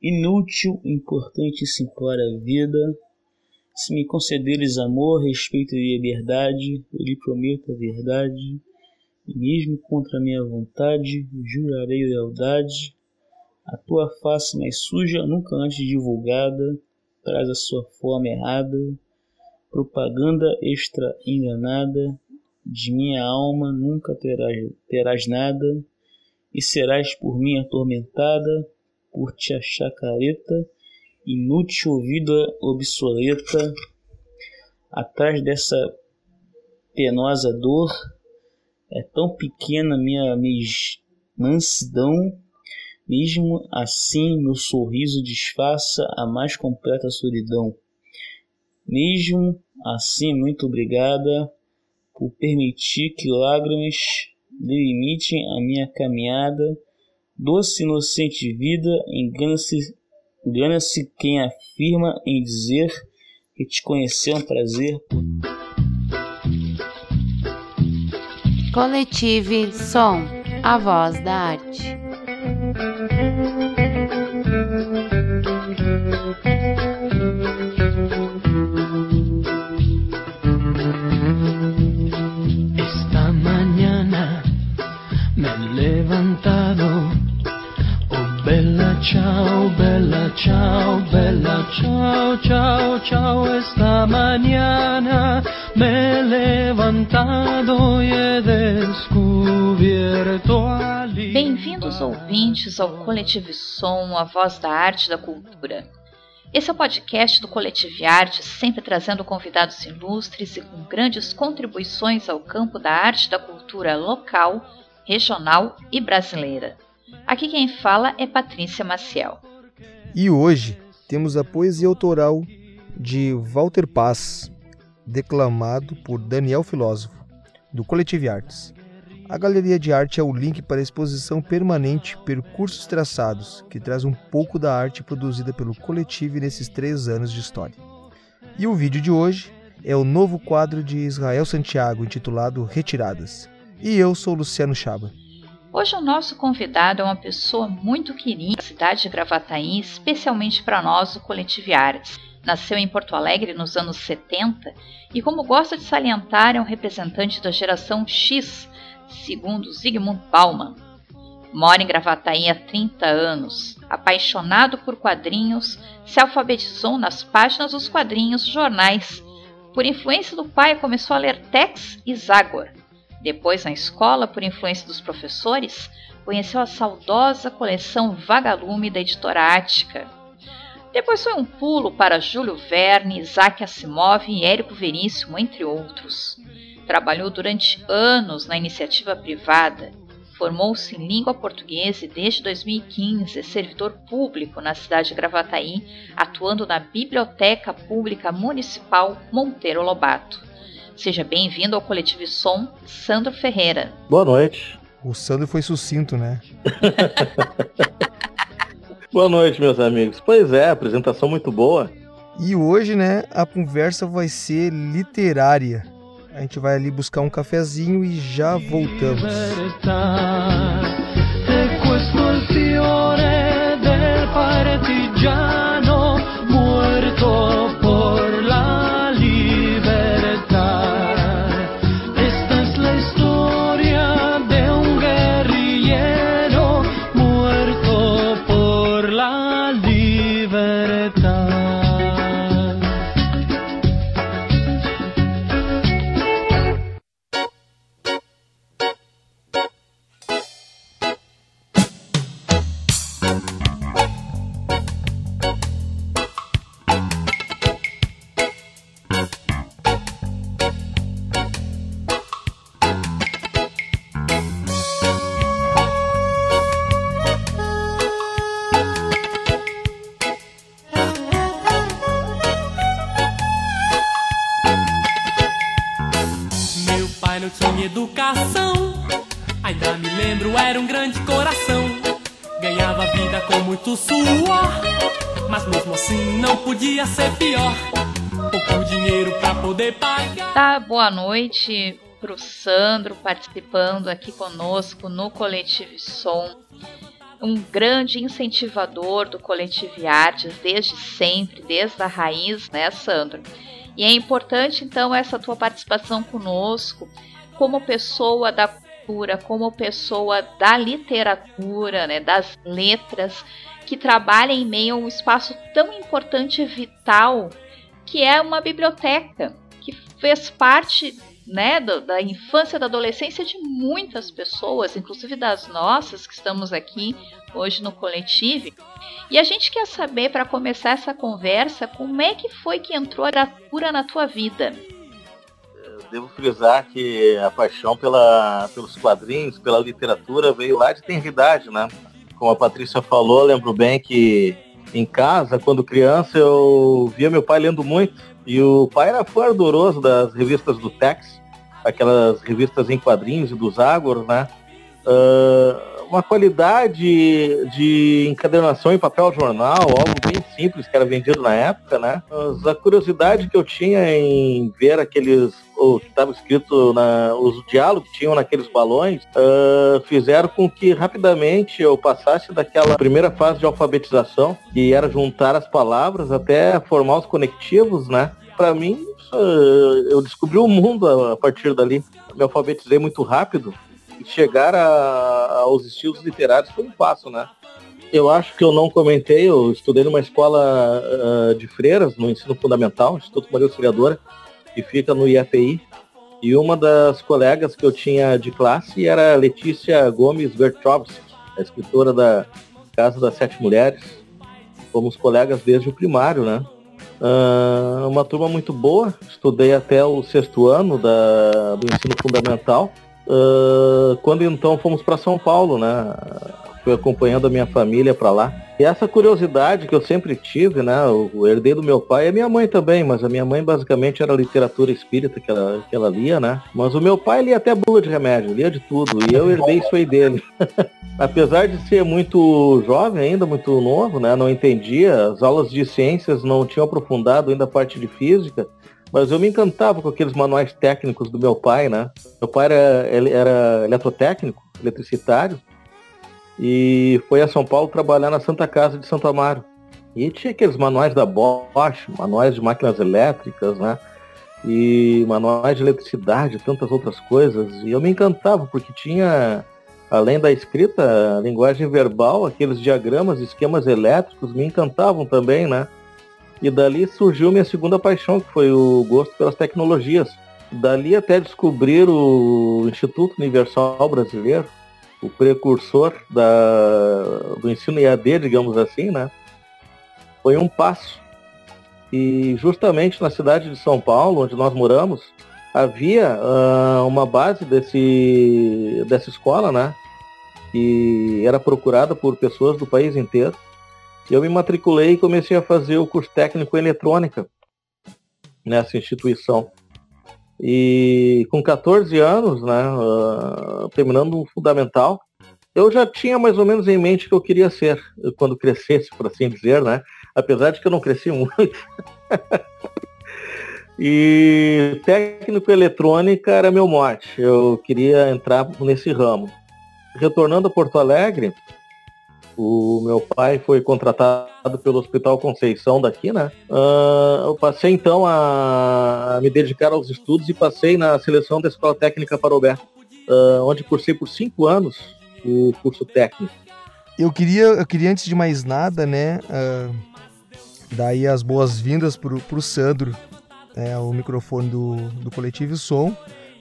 inútil, importante e simplória vida. Se me concederes amor, respeito e liberdade, eu lhe prometo a verdade, e mesmo contra minha vontade, jurarei lealdade. A tua face mais suja, nunca antes divulgada, traz a sua forma errada, propaganda extra enganada, de minha alma nunca terás, terás nada, e serás por mim atormentada, por te achar careta, inútil vida obsoleta, atrás dessa penosa dor, é tão pequena minha mansidão, mesmo assim meu sorriso disfarça a mais completa solidão. Mesmo assim, muito obrigada por permitir que lágrimas delimitem a minha caminhada Doce inocente vida, engana-se engana quem afirma em dizer que te conhecer é um prazer. Coletive Som, a voz da arte. Ciao, bella ciao, bella ciao, ciao, ciao. Esta mañana me he levantado e he descubierto. Bem-vindos ouvintes ao Coletivo Som, a voz da arte e da cultura. Esse é o podcast do Coletivo Arte, sempre trazendo convidados ilustres e com grandes contribuições ao campo da arte e da cultura local, regional e brasileira. Aqui quem fala é Patrícia Maciel. E hoje temos a poesia autoral de Walter Paz, declamado por Daniel Filósofo, do Coletivo Artes. A Galeria de Arte é o link para a exposição permanente Percursos Traçados, que traz um pouco da arte produzida pelo coletivo nesses três anos de história. E o vídeo de hoje é o novo quadro de Israel Santiago, intitulado Retiradas. E eu sou Luciano Chaba. Hoje o nosso convidado é uma pessoa muito querida da cidade de Gravataí, especialmente para nós do Coletivo Artes. Nasceu em Porto Alegre nos anos 70 e, como gosta de salientar, é um representante da geração X, segundo Zygmunt Bauman. Mora em Gravataí há 30 anos. Apaixonado por quadrinhos, se alfabetizou nas páginas dos quadrinhos jornais. Por influência do pai, começou a ler Tex e Zagor depois, na escola, por influência dos professores, conheceu a saudosa coleção Vagalume da editora Ática. Depois foi um pulo para Júlio Verne, Isaac Asimov e Érico Veríssimo, entre outros. Trabalhou durante anos na iniciativa privada. Formou-se em língua portuguesa e desde 2015 é servidor público na cidade de Gravataí, atuando na Biblioteca Pública Municipal Monteiro Lobato. Seja bem-vindo ao Coletivo Som, Sandro Ferreira. Boa noite. O Sandro foi sucinto, né? boa noite, meus amigos. Pois é, apresentação muito boa. E hoje, né, a conversa vai ser literária. A gente vai ali buscar um cafezinho e já voltamos. Boa noite para o Sandro participando aqui conosco no Coletivo Som. um grande incentivador do Coletivo Artes desde sempre, desde a raiz, né, Sandro? E é importante então essa tua participação conosco, como pessoa da cultura, como pessoa da literatura, né, das letras, que trabalha em meio a um espaço tão importante e vital que é uma biblioteca, que fez parte né, da, da infância, da adolescência de muitas pessoas, inclusive das nossas que estamos aqui hoje no coletivo. E a gente quer saber, para começar essa conversa, como é que foi que entrou a literatura na tua vida? Devo frisar que a paixão pela, pelos quadrinhos, pela literatura, veio lá de tenridade, né? Como a Patrícia falou, lembro bem que em casa, quando criança, eu via meu pai lendo muito. E o pai era fã ardoroso das revistas do Tex, aquelas revistas em quadrinhos e dos Agor, né? Uh, uma qualidade de encadernação em papel jornal, algo bem simples que era vendido na época, né? Mas a curiosidade que eu tinha em ver aqueles o que estava escrito na os diálogos que tinham naqueles balões uh, fizeram com que rapidamente eu passasse daquela primeira fase de alfabetização que era juntar as palavras até formar os conectivos, né? Para mim, uh, eu descobri o mundo a partir dali. Me alfabetizei muito rápido chegar a, aos estilos literários foi um passo, né? Eu acho que eu não comentei, eu estudei numa escola uh, de freiras, no ensino fundamental, Instituto Maria Auxiliadora, que fica no IFI. E uma das colegas que eu tinha de classe era Letícia Gomes Bertrovski, a escritora da Casa das Sete Mulheres. Fomos colegas desde o primário, né? Uh, uma turma muito boa, estudei até o sexto ano da, do ensino fundamental Uh, quando então fomos para São Paulo, né? Fui acompanhando a minha família para lá. E essa curiosidade que eu sempre tive, né? O, herdei do meu pai e a minha mãe também, mas a minha mãe basicamente era literatura espírita que ela, que ela lia, né? Mas o meu pai lia até bula de remédio, lia de tudo. E eu herdei isso aí dele. Apesar de ser muito jovem ainda, muito novo, né? Não entendia, as aulas de ciências não tinham aprofundado ainda a parte de física. Mas eu me encantava com aqueles manuais técnicos do meu pai, né? Meu pai era, ele era eletrotécnico, eletricitário, e foi a São Paulo trabalhar na Santa Casa de Santo Amaro. E tinha aqueles manuais da Bosch, manuais de máquinas elétricas, né? E manuais de eletricidade, tantas outras coisas. E eu me encantava, porque tinha, além da escrita, a linguagem verbal, aqueles diagramas, esquemas elétricos, me encantavam também, né? E dali surgiu minha segunda paixão, que foi o gosto pelas tecnologias. Dali até descobrir o Instituto Universal Brasileiro, o precursor da, do ensino EAD, digamos assim, né? Foi um passo. E justamente na cidade de São Paulo, onde nós moramos, havia uh, uma base desse, dessa escola, né? Que era procurada por pessoas do país inteiro. Eu me matriculei e comecei a fazer o curso técnico em eletrônica nessa instituição. E com 14 anos, né, uh, terminando um fundamental, eu já tinha mais ou menos em mente o que eu queria ser quando crescesse, por assim dizer, né? Apesar de que eu não cresci muito. e técnico eletrônica era meu mote. Eu queria entrar nesse ramo. Retornando a Porto Alegre, o meu pai foi contratado pelo Hospital Conceição daqui, né? Uh, eu passei então a, me dedicar aos estudos e passei na seleção da Escola Técnica Parobé, uh, onde cursei por cinco anos o curso técnico. Eu queria, eu queria antes de mais nada, né, uh, daí as boas-vindas pro, pro Sandro, né, o microfone do, do Coletivo Som,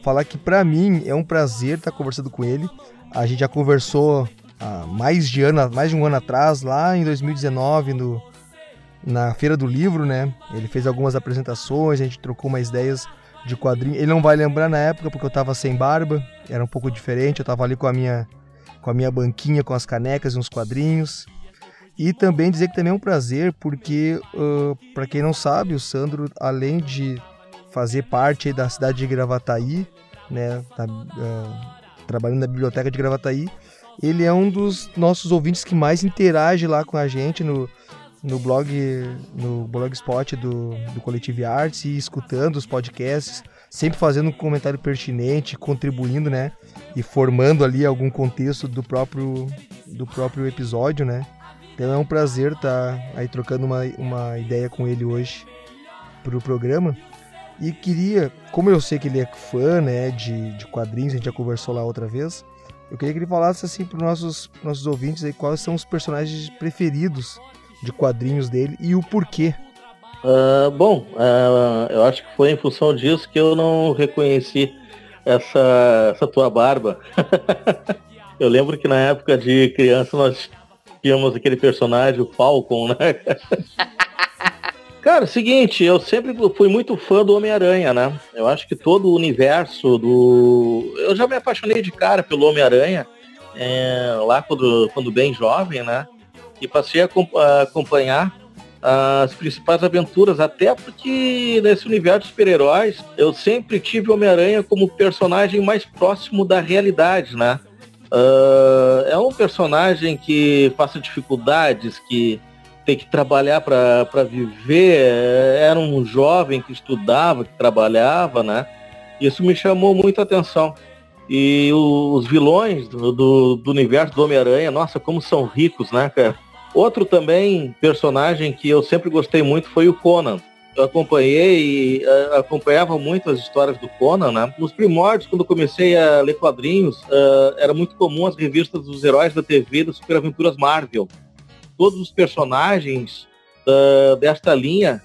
falar que para mim é um prazer estar conversando com ele. A gente já conversou há mais de, ano, mais de um ano atrás, lá em 2019, no, na Feira do Livro, né? Ele fez algumas apresentações, a gente trocou umas ideias de quadrinho. Ele não vai lembrar na época porque eu tava sem barba, era um pouco diferente, eu tava ali com a minha com a minha banquinha, com as canecas e uns quadrinhos. E também dizer que também é um prazer, porque, uh, para quem não sabe, o Sandro, além de fazer parte da cidade de Gravataí, né, tá, uh, trabalhando na biblioteca de Gravataí, ele é um dos nossos ouvintes que mais interage lá com a gente no, no blog, no blogspot do, do Coletivo Arts e escutando os podcasts, sempre fazendo um comentário pertinente, contribuindo, né? E formando ali algum contexto do próprio do próprio episódio, né? Então é um prazer estar tá aí trocando uma, uma ideia com ele hoje pro programa. E queria, como eu sei que ele é fã, né, de, de quadrinhos, a gente já conversou lá outra vez, eu queria que ele falasse assim para nossos nossos ouvintes aí quais são os personagens preferidos de quadrinhos dele e o porquê. Uh, bom, uh, eu acho que foi em função disso que eu não reconheci essa, essa tua barba. eu lembro que na época de criança nós tínhamos aquele personagem, o Falcon, né? Cara, seguinte, eu sempre fui muito fã do Homem-Aranha, né? Eu acho que todo o universo do. Eu já me apaixonei de cara pelo Homem-Aranha, é, lá quando, quando bem jovem, né? E passei a, acompanhar as principais aventuras, até porque nesse universo de super-heróis eu sempre tive Homem-Aranha como personagem mais próximo da realidade, né? Uh, é um personagem que passa dificuldades, que ter que trabalhar para viver. É, era um jovem que estudava, que trabalhava, né? Isso me chamou muito a atenção. E os vilões do, do, do universo do Homem-Aranha, nossa, como são ricos, né, cara? Outro também personagem que eu sempre gostei muito foi o Conan. Eu acompanhei e uh, acompanhava muito as histórias do Conan, né? Nos primórdios, quando comecei a ler quadrinhos, uh, era muito comum as revistas dos heróis da TV das Super Aventuras Marvel todos os personagens desta linha,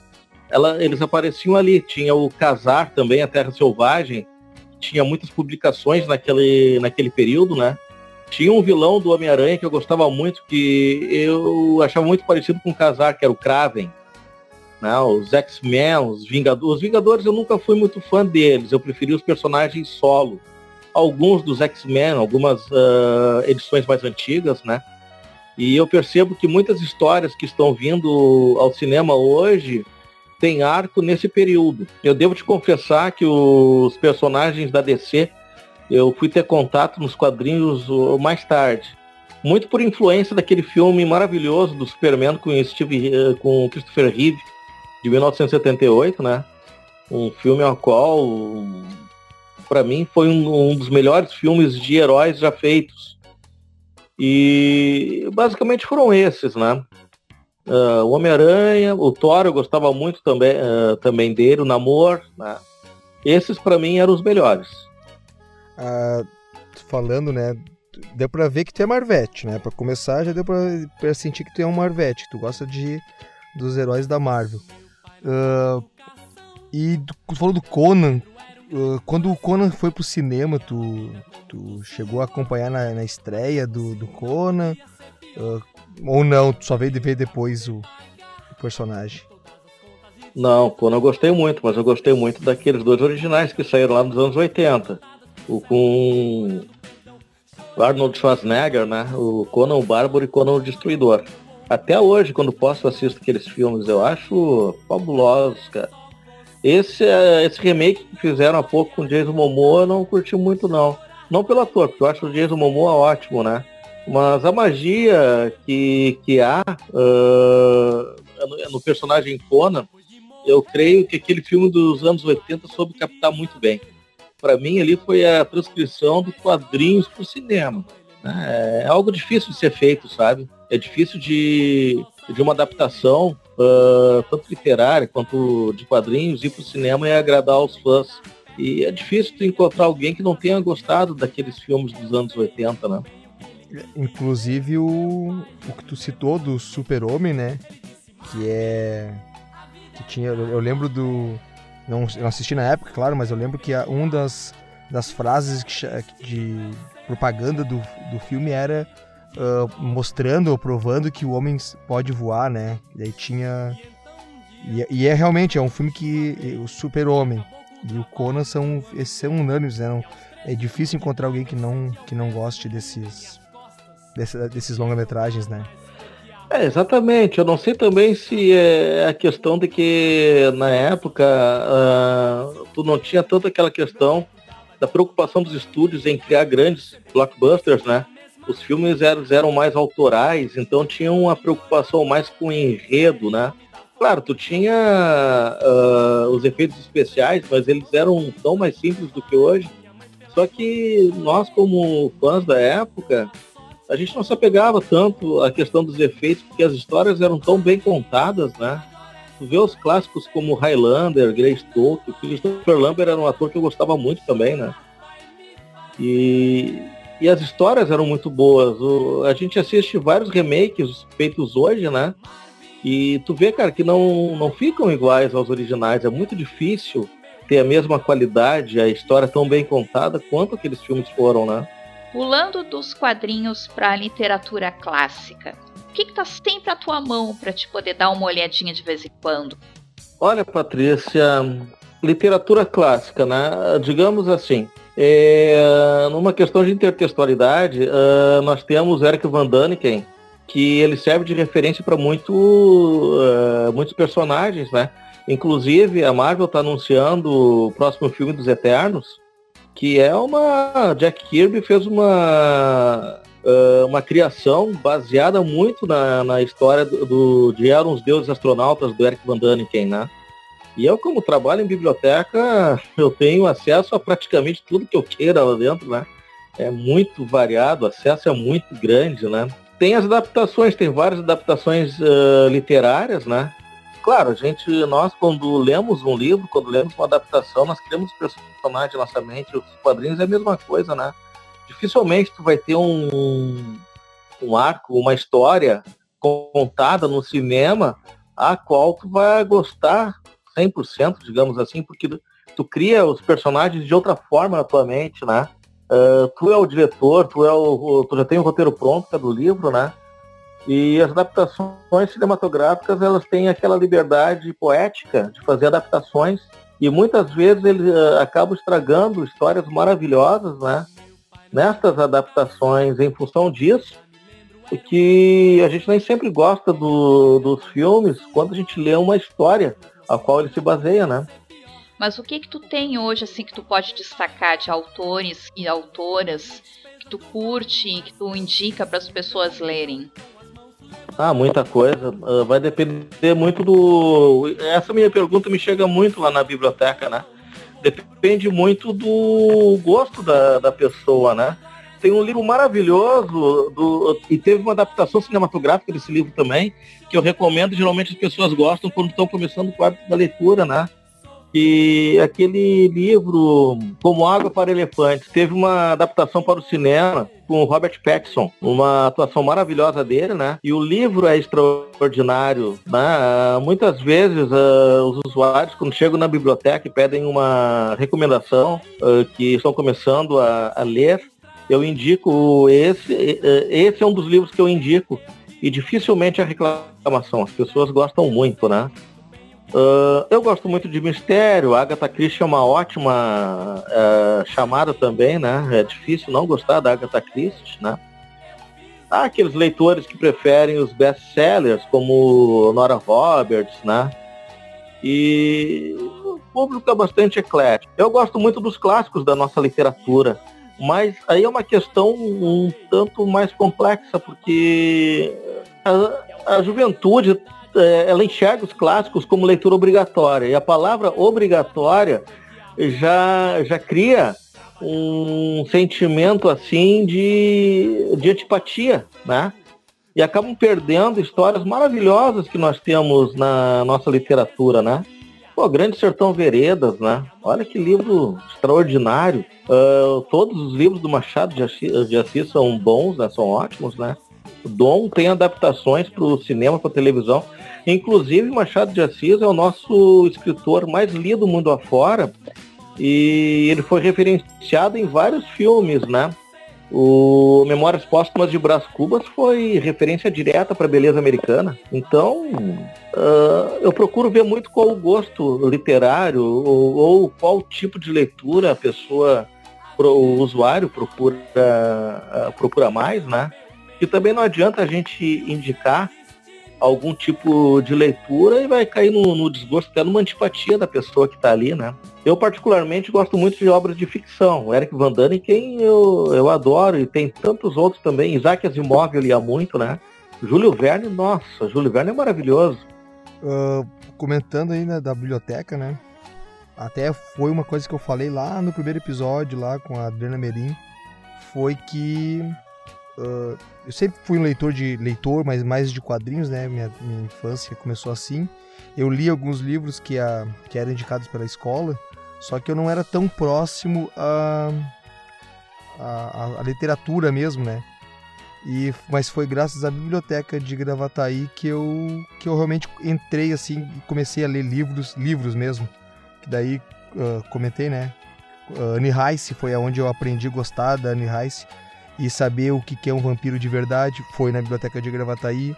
ela, eles apareciam ali. Tinha o Casar também, a Terra Selvagem, tinha muitas publicações naquele, naquele período, né? Tinha um vilão do Homem-Aranha que eu gostava muito, que eu achava muito parecido com o Casar, que era o Kraven. Né? Os X-Men, os Vingadores. Os Vingadores eu nunca fui muito fã deles, eu preferi os personagens solo. Alguns dos X-Men, algumas uh, edições mais antigas, né? E eu percebo que muitas histórias que estão vindo ao cinema hoje têm arco nesse período. Eu devo te confessar que os personagens da DC eu fui ter contato nos quadrinhos mais tarde. Muito por influência daquele filme maravilhoso do Superman com, Steve, eh, com Christopher Reeve, de 1978, né? Um filme ao qual, para mim, foi um, um dos melhores filmes de heróis já feitos e basicamente foram esses, né? Uh, o Homem-Aranha, o Thor eu gostava muito também, uh, também dele, o Namor, né? Esses para mim eram os melhores. Uh, falando, né? Deu pra ver que tu é Marvete, né? Pra começar, já deu pra, pra sentir que tu é um Marvete, tu gosta de, dos heróis da Marvel. e tu falou do Conan, ah, quando o Conan foi pro cinema, tu, tu chegou a acompanhar na, na estreia do, do Conan? Uh, ou não, tu só veio ver depois o, o personagem? Não, Conan eu gostei muito, mas eu gostei muito daqueles dois originais que saíram lá nos anos 80. O com Arnold Schwarzenegger, né? O Conan o Bárbaro e Conan o Destruidor. Até hoje, quando posso, assisto aqueles filmes, eu acho fabulosos, cara. Esse, é, esse remake que fizeram há pouco com Jason Momoa eu não curti muito não. Não pelo ator, porque eu acho o Jason Momoa ótimo, né? Mas a magia que, que há uh, no, no, personagem Conan, eu creio que aquele filme dos anos 80 soube captar muito bem. Para mim ali foi a transcrição dos quadrinhos para o cinema. É, é algo difícil de ser feito, sabe? É difícil de, de uma adaptação uh, tanto literária quanto de quadrinhos, ir para o cinema e agradar aos fãs. E é difícil encontrar alguém que não tenha gostado daqueles filmes dos anos 80, né? Inclusive o, o que tu citou do Super-Homem, né? Que é. Que tinha. Eu lembro do. Não, não assisti na época, claro, mas eu lembro que um das, das frases de propaganda do, do filme era uh, mostrando ou provando que o homem pode voar, né? E aí tinha. E, e é realmente, é um filme que. O Super-Homem e o Conan são, são unânimes, né? Não, é difícil encontrar alguém que não, que não goste desses, desses, desses longa-metragens, né? É, exatamente. Eu não sei também se é a questão de que na época uh, tu não tinha tanto aquela questão da preocupação dos estúdios em criar grandes blockbusters, né? Os filmes eram, mais autorais, então tinham uma preocupação mais com o enredo, né? Claro, tu tinha uh, os efeitos especiais, mas eles eram tão mais simples do que hoje. Só que nós, como fãs da época, a gente não se apegava tanto à questão dos efeitos, porque as histórias eram tão bem contadas, né? Tu vê os clássicos como Highlander, Greystoke, o Christopher Lambert era um ator que eu gostava muito também, né? E, e as histórias eram muito boas. O, a gente assiste vários remakes feitos hoje, né? E tu vê, cara, que não, não ficam iguais aos originais. É muito difícil ter a mesma qualidade, a história tão bem contada quanto aqueles filmes foram, né? Pulando dos quadrinhos para a literatura clássica, o que, está sempre à tua mão para te poder dar uma olhadinha de vez em quando? Olha, Patrícia, literatura clássica, né? Digamos assim, é, numa questão de intertextualidade, uh, nós temos Eric Van Daniken, que ele serve de referência para muito, uh, muitos personagens, né? Inclusive, a Marvel está anunciando o próximo filme dos Eternos, que é uma. Jack Kirby fez uma. Uh, uma criação baseada muito na, na história do, do, de Eram os Deuses Astronautas do Eric Van Daniken, né? E eu, como trabalho em biblioteca, eu tenho acesso a praticamente tudo que eu queira lá dentro, né? É muito variado, o acesso é muito grande, né? Tem as adaptações, tem várias adaptações uh, literárias, né? Claro, a gente, nós quando lemos um livro, quando lemos uma adaptação, nós criamos personagem na nossa mente, os quadrinhos é a mesma coisa, né? Dificilmente tu vai ter um, um arco, uma história contada no cinema a qual tu vai gostar 100%, digamos assim, porque tu cria os personagens de outra forma na tua mente, né? Uh, tu é o diretor, tu, é o, tu já tem o roteiro pronto é do livro, né? E as adaptações cinematográficas, elas têm aquela liberdade poética de fazer adaptações e muitas vezes eles uh, acabam estragando histórias maravilhosas, né? Nestas adaptações, em função disso, que a gente nem sempre gosta do, dos filmes quando a gente lê uma história a qual ele se baseia, né? Mas o que que tu tem hoje, assim, que tu pode destacar de autores e autoras que tu curte, que tu indica para as pessoas lerem? Ah, muita coisa. Uh, vai depender muito do. Essa minha pergunta me chega muito lá na biblioteca, né? Depende muito do gosto da, da pessoa, né? Tem um livro maravilhoso do, e teve uma adaptação cinematográfica desse livro também, que eu recomendo, geralmente as pessoas gostam quando estão começando o quadro da leitura, né? E aquele livro, Como Água para Elefantes, teve uma adaptação para o cinema com Robert Pattinson, uma atuação maravilhosa dele, né? E o livro é extraordinário, né? Muitas vezes uh, os usuários, quando chegam na biblioteca e pedem uma recomendação uh, que estão começando a, a ler, eu indico esse, esse é um dos livros que eu indico e dificilmente a reclamação. As pessoas gostam muito, né? Uh, eu gosto muito de mistério. A Agatha Christie é uma ótima uh, chamada também, né? É difícil não gostar da Agatha Christie, né? Há aqueles leitores que preferem os best-sellers, como Nora Roberts, né? E o público é bastante eclético. Eu gosto muito dos clássicos da nossa literatura, mas aí é uma questão um tanto mais complexa, porque a, a juventude é, ela enxerga os clássicos como leitura obrigatória. E a palavra obrigatória já, já cria um sentimento assim de, de antipatia, né? E acabam perdendo histórias maravilhosas que nós temos na nossa literatura, né? Pô, Grande Sertão Veredas, né? Olha que livro extraordinário. Uh, todos os livros do Machado de Assis, de Assis são bons, né? São ótimos, né? O Dom tem adaptações para o cinema, para televisão. Inclusive, Machado de Assis é o nosso escritor mais lido mundo afora. E ele foi referenciado em vários filmes, né? O Memórias Póstumas de Brás Cubas foi referência direta para a beleza americana. Então, uh, eu procuro ver muito qual o gosto literário ou, ou qual tipo de leitura a pessoa, o usuário procura, uh, procura mais, né? E também não adianta a gente indicar algum tipo de leitura e vai cair no, no desgosto, até numa antipatia da pessoa que está ali, né? Eu particularmente gosto muito de obras de ficção. O Eric Van quem eu, eu adoro, e tem tantos outros também. Isaac Asimov eu lia muito, né? Júlio Verne, nossa, Júlio Verne é maravilhoso. Uh, comentando aí né, da biblioteca, né? Até foi uma coisa que eu falei lá no primeiro episódio, lá com a Adriana Merim, foi que uh, eu sempre fui um leitor de leitor, mas mais de quadrinhos, né? Minha, minha infância começou assim. Eu li alguns livros que, a, que eram indicados pela escola, só que eu não era tão próximo a, a, a literatura mesmo, né? E, mas foi graças à biblioteca de Gravataí que eu, que eu realmente entrei assim e comecei a ler livros, livros mesmo. Que daí uh, comentei, né? Uh, Anne Rice foi aonde eu aprendi a gostar da Anne Rice e saber o que é um vampiro de verdade. Foi na biblioteca de Gravataí.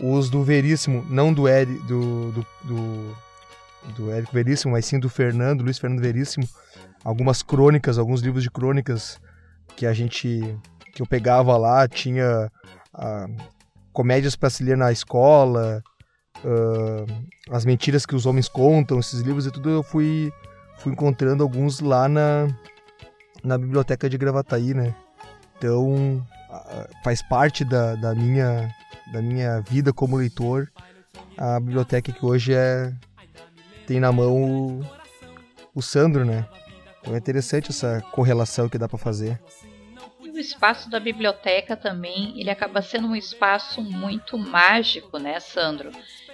Os do Veríssimo, não do Eri, do, do, do, do Érico Veríssimo, mas sim do Fernando, Luiz Fernando Veríssimo. Algumas crônicas, alguns livros de crônicas que a gente que eu pegava lá, tinha ah, comédias para se ler na escola, ah, as mentiras que os homens contam, esses livros e tudo, eu fui, fui encontrando alguns lá na, na biblioteca de Gravataí, né? Então, faz parte da, da, minha, da minha vida como leitor a biblioteca que hoje é tem na mão o, o Sandro, né? Então é interessante essa correlação que dá para fazer o espaço da biblioteca também, ele acaba sendo um espaço muito mágico, né, Sandro?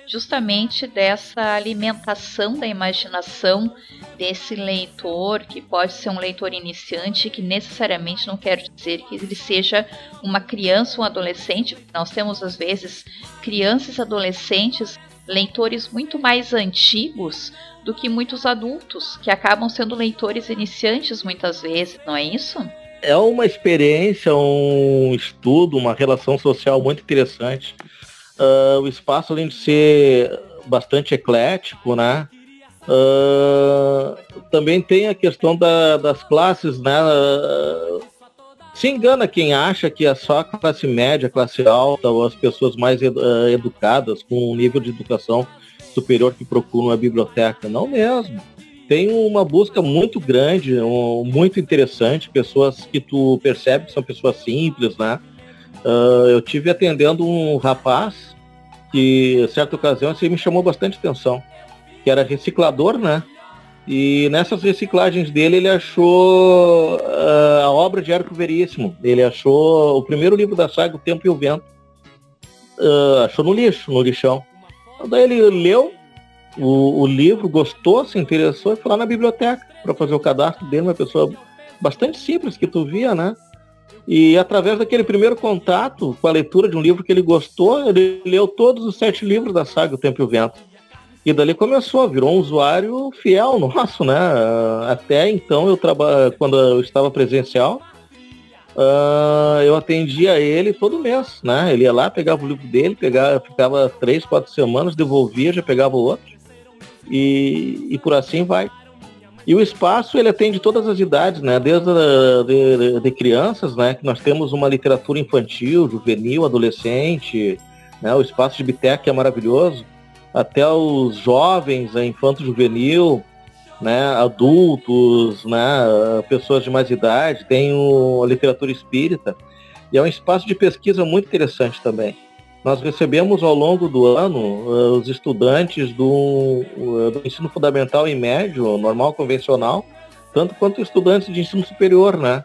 Justamente dessa alimentação da imaginação desse leitor, que pode ser um leitor iniciante, que necessariamente não quer dizer que ele seja uma criança um adolescente. Nós temos, às vezes, crianças e adolescentes, leitores muito mais antigos do que muitos adultos, que acabam sendo leitores iniciantes muitas vezes, não é isso? é uma experiência, um estudo, uma relação social muito interessante. Uh, o espaço, além de ser bastante eclético, né? Uh, também tem a questão da, das classes, né? Uh, se engana quem acha que é só a classe média, classe alta ou as pessoas mais educadas, com um nível de educação superior que procuram a biblioteca. Não mesmo tem uma busca muito grande, um, muito interessante, pessoas que tu percebe que são pessoas simples, né? Uh, eu tive atendendo um rapaz que, certa ocasião, assim, me chamou bastante atenção, que era reciclador, né? E nessas reciclagens dele, ele achou uh, a obra de Érico Veríssimo. Ele achou o primeiro livro da saga, O Tempo e o Vento. Uh, achou no lixo, no lixão. Daí ele leu, o, o livro, gostou, se interessou e foi lá na biblioteca para fazer o cadastro dele, uma pessoa bastante simples que tu via, né? E através daquele primeiro contato com a leitura de um livro que ele gostou, ele leu todos os sete livros da saga O Tempo e o Vento. E dali começou, virou um usuário fiel nosso, né? Até então, eu traba... quando eu estava presencial, uh, eu atendia ele todo mês, né? Ele ia lá, pegava o livro dele, pegava, ficava três, quatro semanas, devolvia, já pegava o outro e, e por assim vai. E o espaço ele atende todas as idades, né? Desde a, de, de, crianças, né? Que nós temos uma literatura infantil, juvenil, adolescente, né? O espaço de Biteca é maravilhoso, até os jovens, a infanto juvenil, né? Adultos, né? Pessoas de mais idade, tem o, a literatura espírita e é um espaço de pesquisa muito interessante também. Nós recebemos ao longo do ano uh, os estudantes do, uh, do, ensino fundamental e médio, normal convencional, tanto quanto estudantes de ensino superior, né?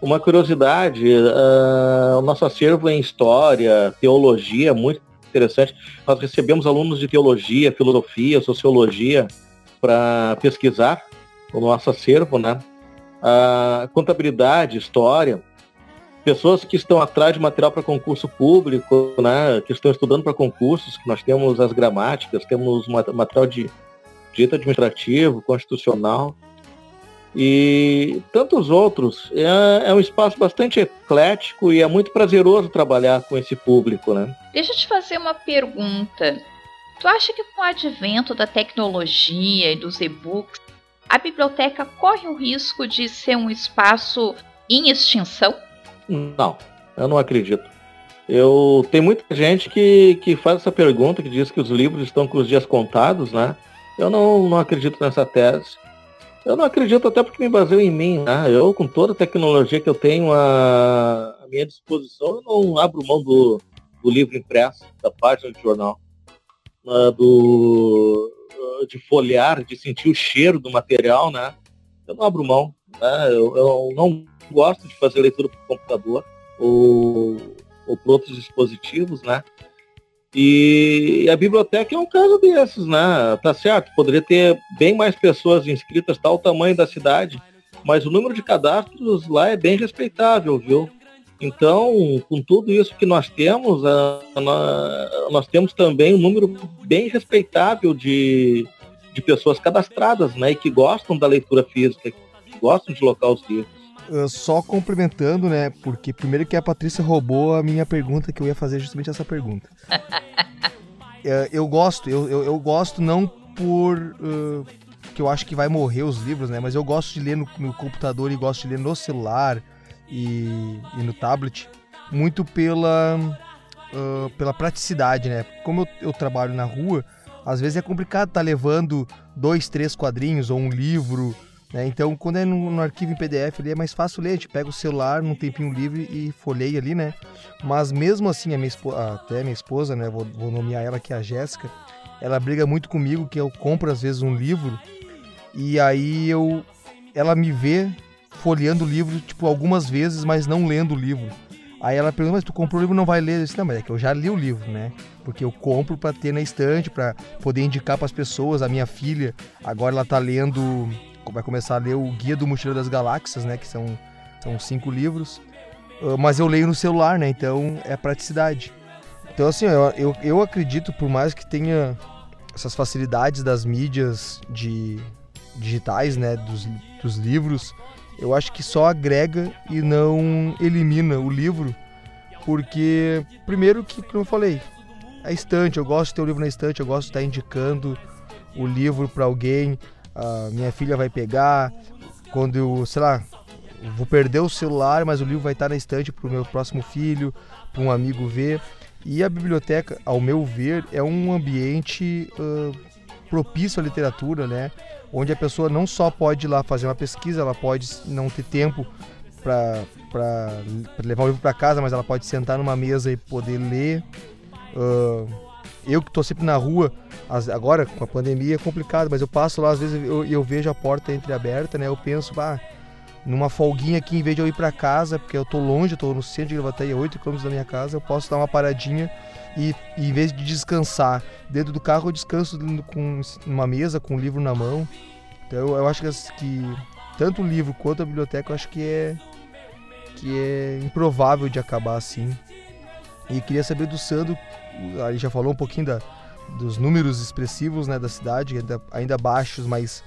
Uma curiosidade, uh, o nosso acervo em história, teologia, muito interessante. Nós recebemos alunos de teologia, filosofia, sociologia para pesquisar o nosso acervo, né? contabilidade, história pessoas que estão atrás de material para concurso público, né, que estão estudando para concursos, que nós temos as gramáticas, temos material de direito administrativo, constitucional e tantos outros. É, é, um espaço bastante eclético e é muito prazeroso trabalhar com esse público, né? Deixa eu te fazer uma pergunta. Tu acha que com o advento da tecnologia e dos e-books, a biblioteca corre o risco de ser um espaço em extinção? Não, eu não acredito. Eu tem muita gente que, que faz essa pergunta, que diz que os livros estão com os dias contados, né? Eu não, não acredito nessa tese. Eu não acredito até porque me baseio em mim, né? Eu, com toda a tecnologia que eu tenho à, à minha disposição, eu não abro mão do, do livro impresso, da página de jornal, uh, do, de folhear, de sentir o cheiro do material, né? Eu não abro mão. Né? Eu, eu não gosto de fazer leitura por computador. ou, ou por outros dispositivos, né? E a biblioteca é um caso desses, né? Tá certo, poderia ter bem mais pessoas inscritas, tal o tamanho da cidade, mas o número de cadastros lá é bem respeitável, viu? Então, com tudo isso que nós temos, nós temos também um número bem respeitável de, de pessoas cadastradas, né? E que gostam da leitura física, que gostam de locar os livros. Uh, só complementando, né? Porque primeiro que a Patrícia roubou a minha pergunta, que eu ia fazer justamente essa pergunta. uh, eu gosto, eu, eu, eu, gosto não por uh, que eu acho que vai morrer os livros, né? Mas eu gosto de ler no, no computador e gosto de ler no celular e, e no tablet, muito pela, pela praticidade, né? Como eu, eu trabalho na rua, às vezes é complicado estar tá levando dois, três quadrinhos ou um livro né? Então, quando é no, no, arquivo em PDF, ali é mais fácil ler. A gente pega o celular num tempinho livre e folheia ali, né? Mas mesmo assim, a minha esposa, até minha esposa, né? Vou, vou nomear ela que é a Jéssica. Ela briga muito comigo que eu compro às vezes um livro e aí eu, ela me vê folheando o livro tipo algumas vezes, mas não lendo o livro. Aí ela pergunta, mas tu comprou o livro não vai ler? Eu disse, não, mas é que eu já li o livro, né? Porque eu compro para ter na estante, para poder indicar para as pessoas. A minha filha, agora ela tá lendo vai começar a ler o Guia do Mochileiro das Galáxias, né? Que são, são cinco livros. Uh, mas eu leio no celular, né? Então é praticidade. Então, assim, eu, eu, eu acredito, por mais que tenha essas facilidades das mídias de digitais, né? Dos, dos livros, eu acho que só agrega e não elimina o livro. Porque, primeiro que, como eu falei, a estante, eu gosto de ter o livro na estante, eu gosto de estar indicando o livro para alguém minha filha vai pegar, quando eu, sei lá, vou perder o celular, mas o livro vai estar na estante para o meu próximo filho, para um amigo ver. E a biblioteca, ao meu ver, é um ambiente uh, propício à literatura, né? Onde a pessoa não só pode ir lá fazer uma pesquisa, ela pode não ter tempo para levar o livro para casa, mas ela pode sentar numa mesa e poder ler. Uh, eu que estou sempre na rua, agora com a pandemia é complicado, mas eu passo lá, às vezes eu, eu vejo a porta entreaberta, né? Eu penso, ah, numa folguinha aqui, em vez de eu ir para casa, porque eu tô longe, eu no centro de Gravataí, a 8 km da minha casa, eu posso dar uma paradinha e, e, em vez de descansar dentro do carro, eu descanso com uma mesa, com um livro na mão. Então eu, eu acho que, que tanto o livro quanto a biblioteca, eu acho que é que é improvável de acabar assim. E queria saber do Sandro, aí já falou um pouquinho da, dos números expressivos né, da cidade, ainda, ainda baixos, mas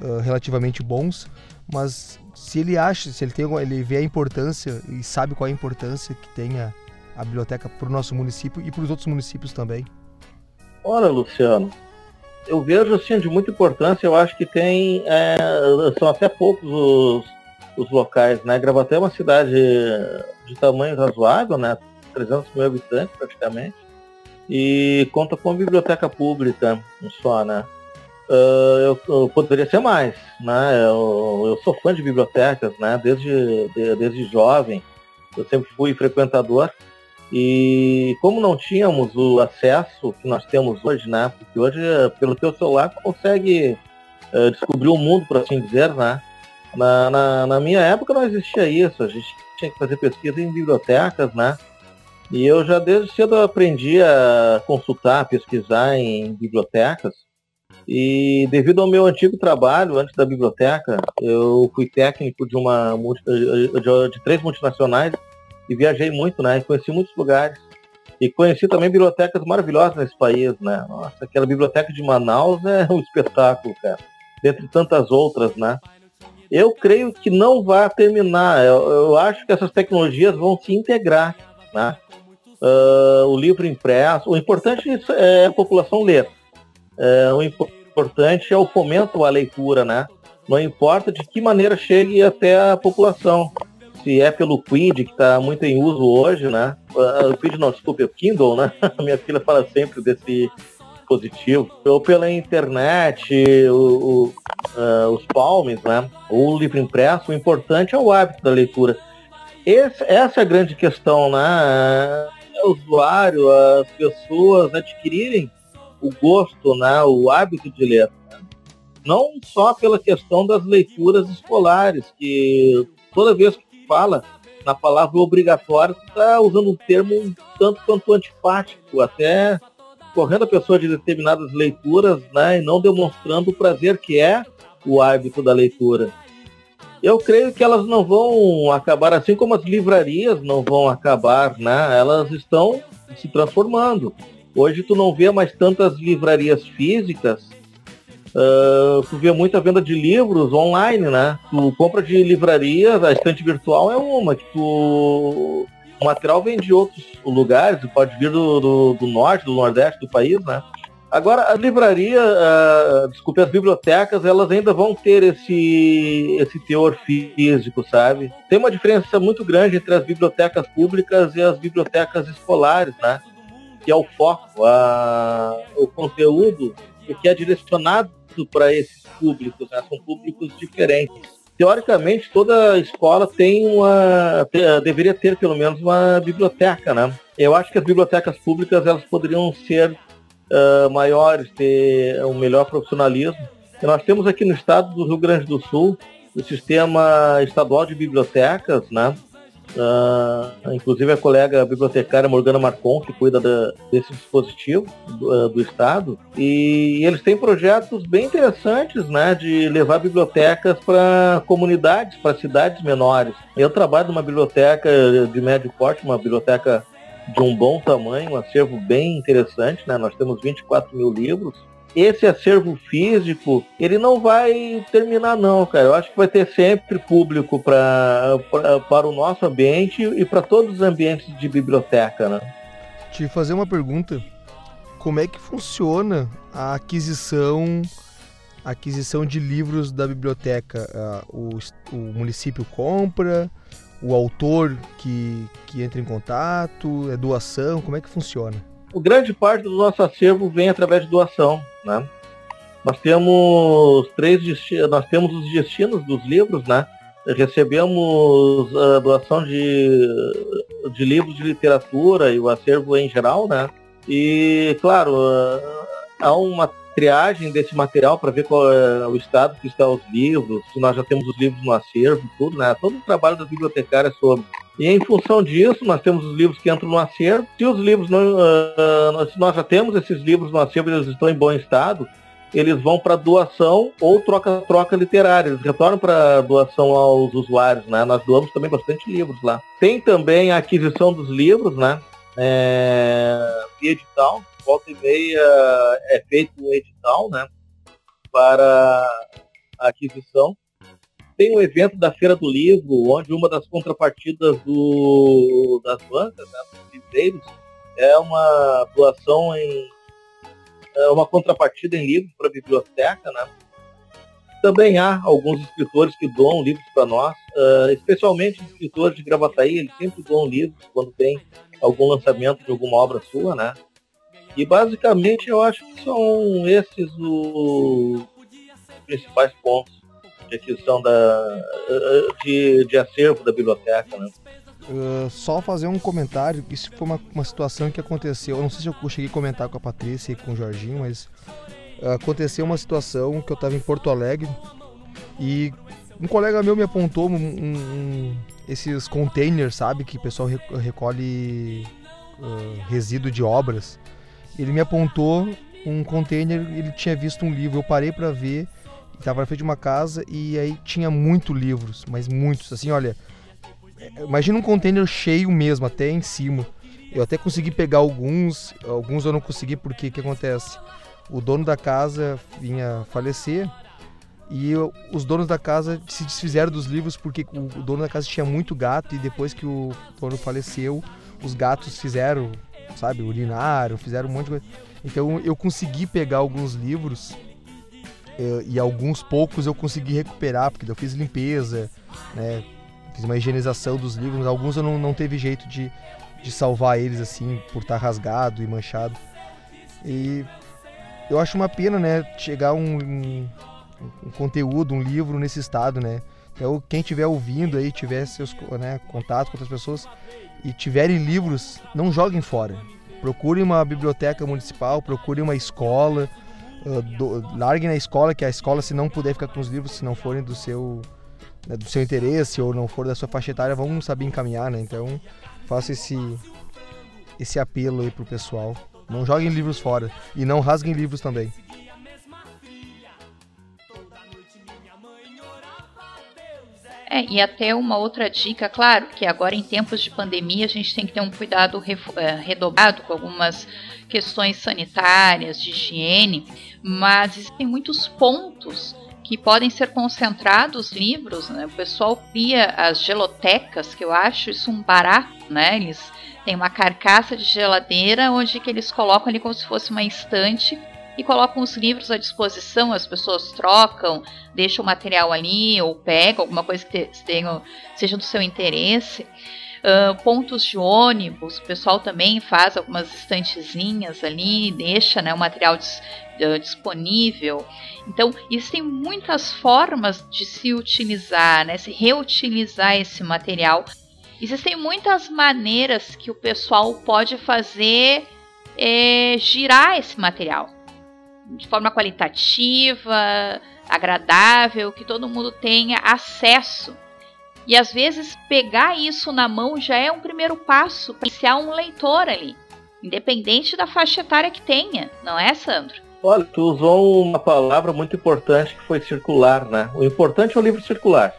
uh, relativamente bons. Mas se ele acha, se ele, tem, ele vê a importância e sabe qual é a importância que tem a, a biblioteca para o nosso município e para os outros municípios também. Olha, Luciano, eu vejo assim de muita importância. Eu acho que tem é, são até poucos os, os locais, né? Gravaté é uma cidade de tamanho razoável, né? 300 mil habitantes praticamente e conta com a biblioteca pública só, né? Uh, eu, eu, poderia ser mais, né? Eu, eu, sou fã de bibliotecas, né? Desde, de, desde jovem, eu sempre fui frequentador e como não tínhamos o acesso que nós temos hoje, né? Porque hoje, pelo teu celular, consegue uh, descobrir o mundo, por assim dizer, né? Na, na, na minha época não existia isso, a gente tinha que fazer pesquisa em bibliotecas, né? E eu já desde cedo aprendi a consultar, pesquisar em bibliotecas. E devido ao meu antigo trabalho antes da biblioteca, eu fui técnico de uma de três multinacionais e viajei muito, né? E conheci muitos lugares. E conheci também bibliotecas maravilhosas nesse país, né? Nossa, aquela biblioteca de Manaus é um espetáculo, cara. Dentre tantas outras, né? Eu creio que não vai terminar. Eu, eu acho que essas tecnologias vão se integrar, né? uh, o livro impresso. O importante é a população ler. Uh, o importante é o fomento à leitura, né? Não importa de que maneira chegue até a população. Se é pelo Quid, que está muito em uso hoje, né? Uh, o Quid não, desculpe, o Kindle, né? Minha filha fala sempre desse dispositivo. Ou pela internet, o, o, uh, os palmes, né? Ou o livro impresso. O importante é o hábito da leitura. Esse, essa é a grande questão, né? usuário, as pessoas adquirirem o gosto, né, o hábito de ler. Né? Não só pela questão das leituras escolares, que toda vez que fala Na palavra obrigatório, está usando um termo um tanto quanto antipático, até correndo a pessoa de determinadas leituras, né, e não demonstrando o prazer que é o hábito da leitura. Eu creio que elas não vão acabar assim como as livrarias não vão acabar, né? Elas estão se transformando. Hoje tu não vê mais tantas livrarias físicas, uh, tu vê muita venda de livros online, né? Tu compra de livraria, a estante virtual é uma, que tu... O material vem de outros lugares, pode vir do, do, do norte, do nordeste do país, né? Agora, a livraria, uh, desculpe, as bibliotecas, elas ainda vão ter esse, esse teor físico, sabe? Tem uma diferença muito grande entre as bibliotecas públicas e as bibliotecas escolares, né? Que é o foco, a, o conteúdo que é direcionado para esses públicos, né? São públicos diferentes. Teoricamente, toda escola tem uma, deveria ter pelo menos uma biblioteca, né? Eu acho que as bibliotecas públicas elas poderiam ser uh, maiores, ter um melhor profissionalismo. E nós temos aqui no estado do Rio Grande do Sul o sistema estadual de bibliotecas, né? Uh, inclusive a colega bibliotecária Morgana Marcon, que cuida da, desse dispositivo do, uh, do, Estado, e eles têm projetos bem interessantes né, de levar bibliotecas para comunidades, para cidades menores. Eu trabalho numa biblioteca de médio porte, uma biblioteca de um bom tamanho, um acervo bem interessante, né? Nós temos 24 mil livros. Esse acervo físico, ele não vai terminar não, cara. Eu acho que vai ter sempre público pra, pra para o nosso ambiente e para todos os ambientes de biblioteca, né? Te fazer uma pergunta. Como é que funciona a aquisição aquisição de livros da biblioteca? Uh, o, o município compra? O autor que, que entra em contato? É doação? Como é que funciona? O grande parte do nosso acervo vem através de doação, né? Nós temos três nós temos os destinos dos livros, né? Recebemos a doação de, de livros de literatura e o acervo em geral, né? E, claro, há uma triagem desse material para ver qual é o estado que está os livros, se nós já temos os livros no acervo, tudo, né? Todo o trabalho da bibliotecária é sobre. E em função disso, nós temos os livros que entram no acervo. Se os livros não, uh, se nós já temos esses livros no acervo, eles estão em bom estado, eles vão para doação ou troca-troca literária. Eles retornam para doação aos usuários, né? Nós doamos também bastante livros lá. Tem também a aquisição dos livros, né? É, edital volta e meia é feito um edital, né, para a aquisição. Tem um evento da Feira do Livro, onde uma das contrapartidas do, das bancas, né, dos livreiros, é uma doação em é uma contrapartida em livros para a biblioteca, né? Também há alguns escritores que doam livros para nós, uh, especialmente escritores de Gravataí, eles sempre doam livros quando tem algum lançamento de alguma obra sua, né? E basicamente eu acho que são esses os principais pontos de aquisição da, de, de acervo da biblioteca. Né? Uh, só fazer um comentário, isso foi uma, uma situação que aconteceu, eu não sei se eu cheguei a comentar com a Patrícia e com o Jorginho, mas uh, aconteceu uma situação que eu estava em Porto Alegre e um colega meu me apontou um, um, esses containers, sabe, que o pessoal recolhe uh, resíduo de obras ele me apontou um container, ele tinha visto um livro, eu parei para ver, estava na frente de uma casa e aí tinha muito livros, mas muitos, assim, olha, imagina um container cheio mesmo, até em cima. Eu até consegui pegar alguns, alguns eu não consegui porque que acontece? O dono da casa vinha falecer e eu, os donos da casa se desfizeram dos livros porque o, o dono da casa tinha muito gato e depois que o dono faleceu, os gatos fizeram sabe? Urinaram, fizeram um monte de coisa. Então eu consegui pegar alguns livros eh, e alguns poucos eu consegui recuperar, porque eu fiz limpeza, né? Fiz uma higienização dos livros, alguns eu não, não teve jeito de, de salvar eles assim, por estar rasgado e manchado. E eu acho uma pena, né, chegar um, um, um conteúdo, um livro nesse estado, né? Então, quem estiver ouvindo aí, tiver seus né, contatos com outras pessoas, e tiverem livros, não joguem fora. Procure uma biblioteca municipal, procure uma escola, uh, do, larguem na escola, que a escola, se não puder ficar com os livros, se não forem do seu né, do seu interesse ou não for da sua faixa etária, vão saber encaminhar, né? Então, faço esse, esse apelo aí pro pessoal. Não joguem livros fora e não rasguem livros também. É, e até uma outra dica, claro, que agora em tempos de pandemia a gente tem que ter um cuidado é, redobrado com algumas questões sanitárias, de higiene, mas existem muitos pontos que podem ser concentrados livros, né? O pessoal cria as gelotecas, que eu acho isso um barato, né? Eles têm uma carcaça de geladeira onde que eles colocam ali como se fosse uma estante e colocam os livros à disposição, as pessoas trocam, deixam o material ali ou pegam alguma coisa que tenham, seja do seu interesse. Uh, pontos de ônibus, o pessoal também faz algumas estantezinhas ali, deixa né, o material dis, uh, disponível. Então, existem muitas formas de se utilizar, né, se reutilizar esse material. Existem muitas maneiras que o pessoal pode fazer é, girar esse material de forma qualitativa, agradável, que todo mundo tenha acesso. E às vezes pegar isso na mão já é um primeiro passo para iniciar um leitor ali, independente da faixa etária que tenha, não é, Sandro? Olha, tu usou uma palavra muito importante que foi circular, né? O importante é o livro circular.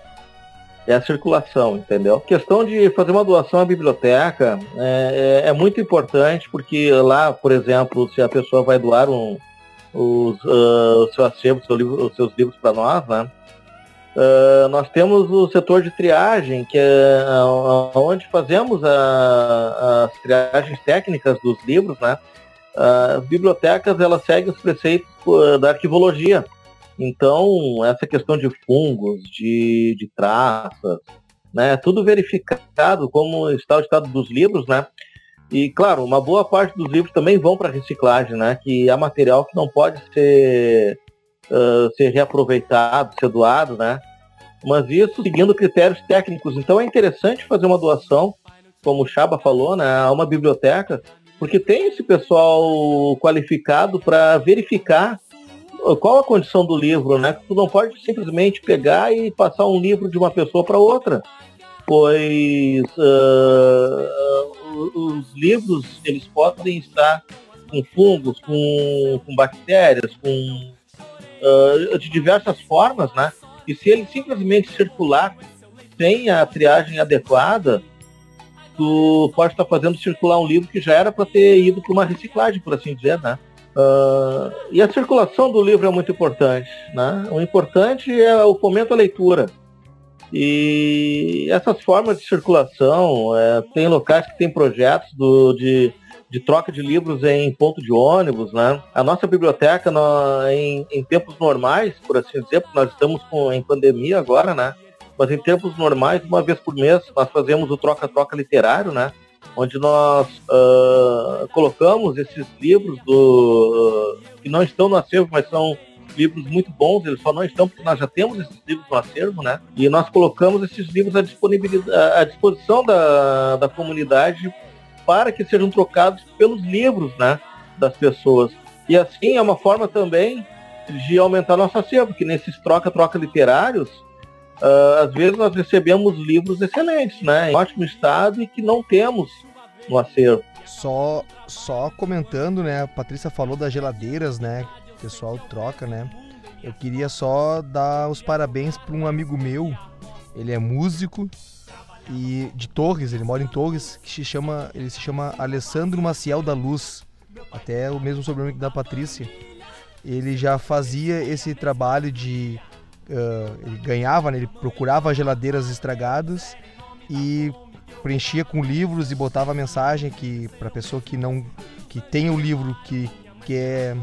É a circulação, entendeu? A questão de fazer uma doação à biblioteca é, é, é muito importante, porque lá, por exemplo, se a pessoa vai doar um, os, uh, o seu livro, os seus livros para nós, né? Uh, nós temos o setor de triagem, que é onde fazemos a, as triagens técnicas dos livros, né? As bibliotecas elas seguem os preceitos da arquivologia. Então, essa questão de fungos, de, de traças, né? Tudo verificado como está o estado dos livros, né? E, claro, uma boa parte dos livros também vão para reciclagem, né? Que é material que não pode ser, uh, ser reaproveitado, ser doado, né? Mas isso seguindo critérios técnicos. Então é interessante fazer uma doação, como o Chaba falou, né, a uma biblioteca, porque tem esse pessoal qualificado para verificar qual a condição do livro, né? Tu não pode simplesmente pegar e passar um livro de uma pessoa para outra, pois uh, os livros eles podem estar com fungos, com, com bactérias, com uh, de diversas formas, né? E se ele simplesmente circular sem a triagem adequada, tu pode estar fazendo circular um livro que já era para ter ido para uma reciclagem, por assim dizer, né? Uh, e a circulação do livro é muito importante, né? O importante é o fomento à leitura. E essas formas de circulação, é, tem locais que tem projetos do, de, de troca de livros em ponto de ônibus, né? A nossa biblioteca, em, em, tempos normais, por assim dizer, porque nós estamos com, em pandemia agora, né? Mas em tempos normais, uma vez por mês, nós fazemos o troca-troca literário, né? Onde nós uh, colocamos esses livros do, uh, que não estão no acervo, mas são livros muito bons, eles só não estão porque nós já temos esses livros no acervo, né? E nós colocamos esses livros à, à disposição da, da comunidade para que sejam trocados pelos livros, né? Das pessoas. E assim é uma forma também de aumentar nosso acervo, porque nesses troca-troca literários, uh, às vezes nós recebemos livros excelentes, né? Em ótimo estado e que não temos no acervo. Só, só comentando, né? A Patrícia falou das geladeiras, né? Pessoal troca, né? Eu queria só dar os parabéns para um amigo meu. Ele é músico e de Torres, ele mora em Torres, que se chama, ele se chama Alessandro Maciel da Luz, até o mesmo sobrenome da Patrícia. Ele já fazia esse trabalho de uh, ele ganhava, né? ele procurava geladeiras estragadas e preenchia com livros e botava mensagem que para pessoa que não que tem o livro que que é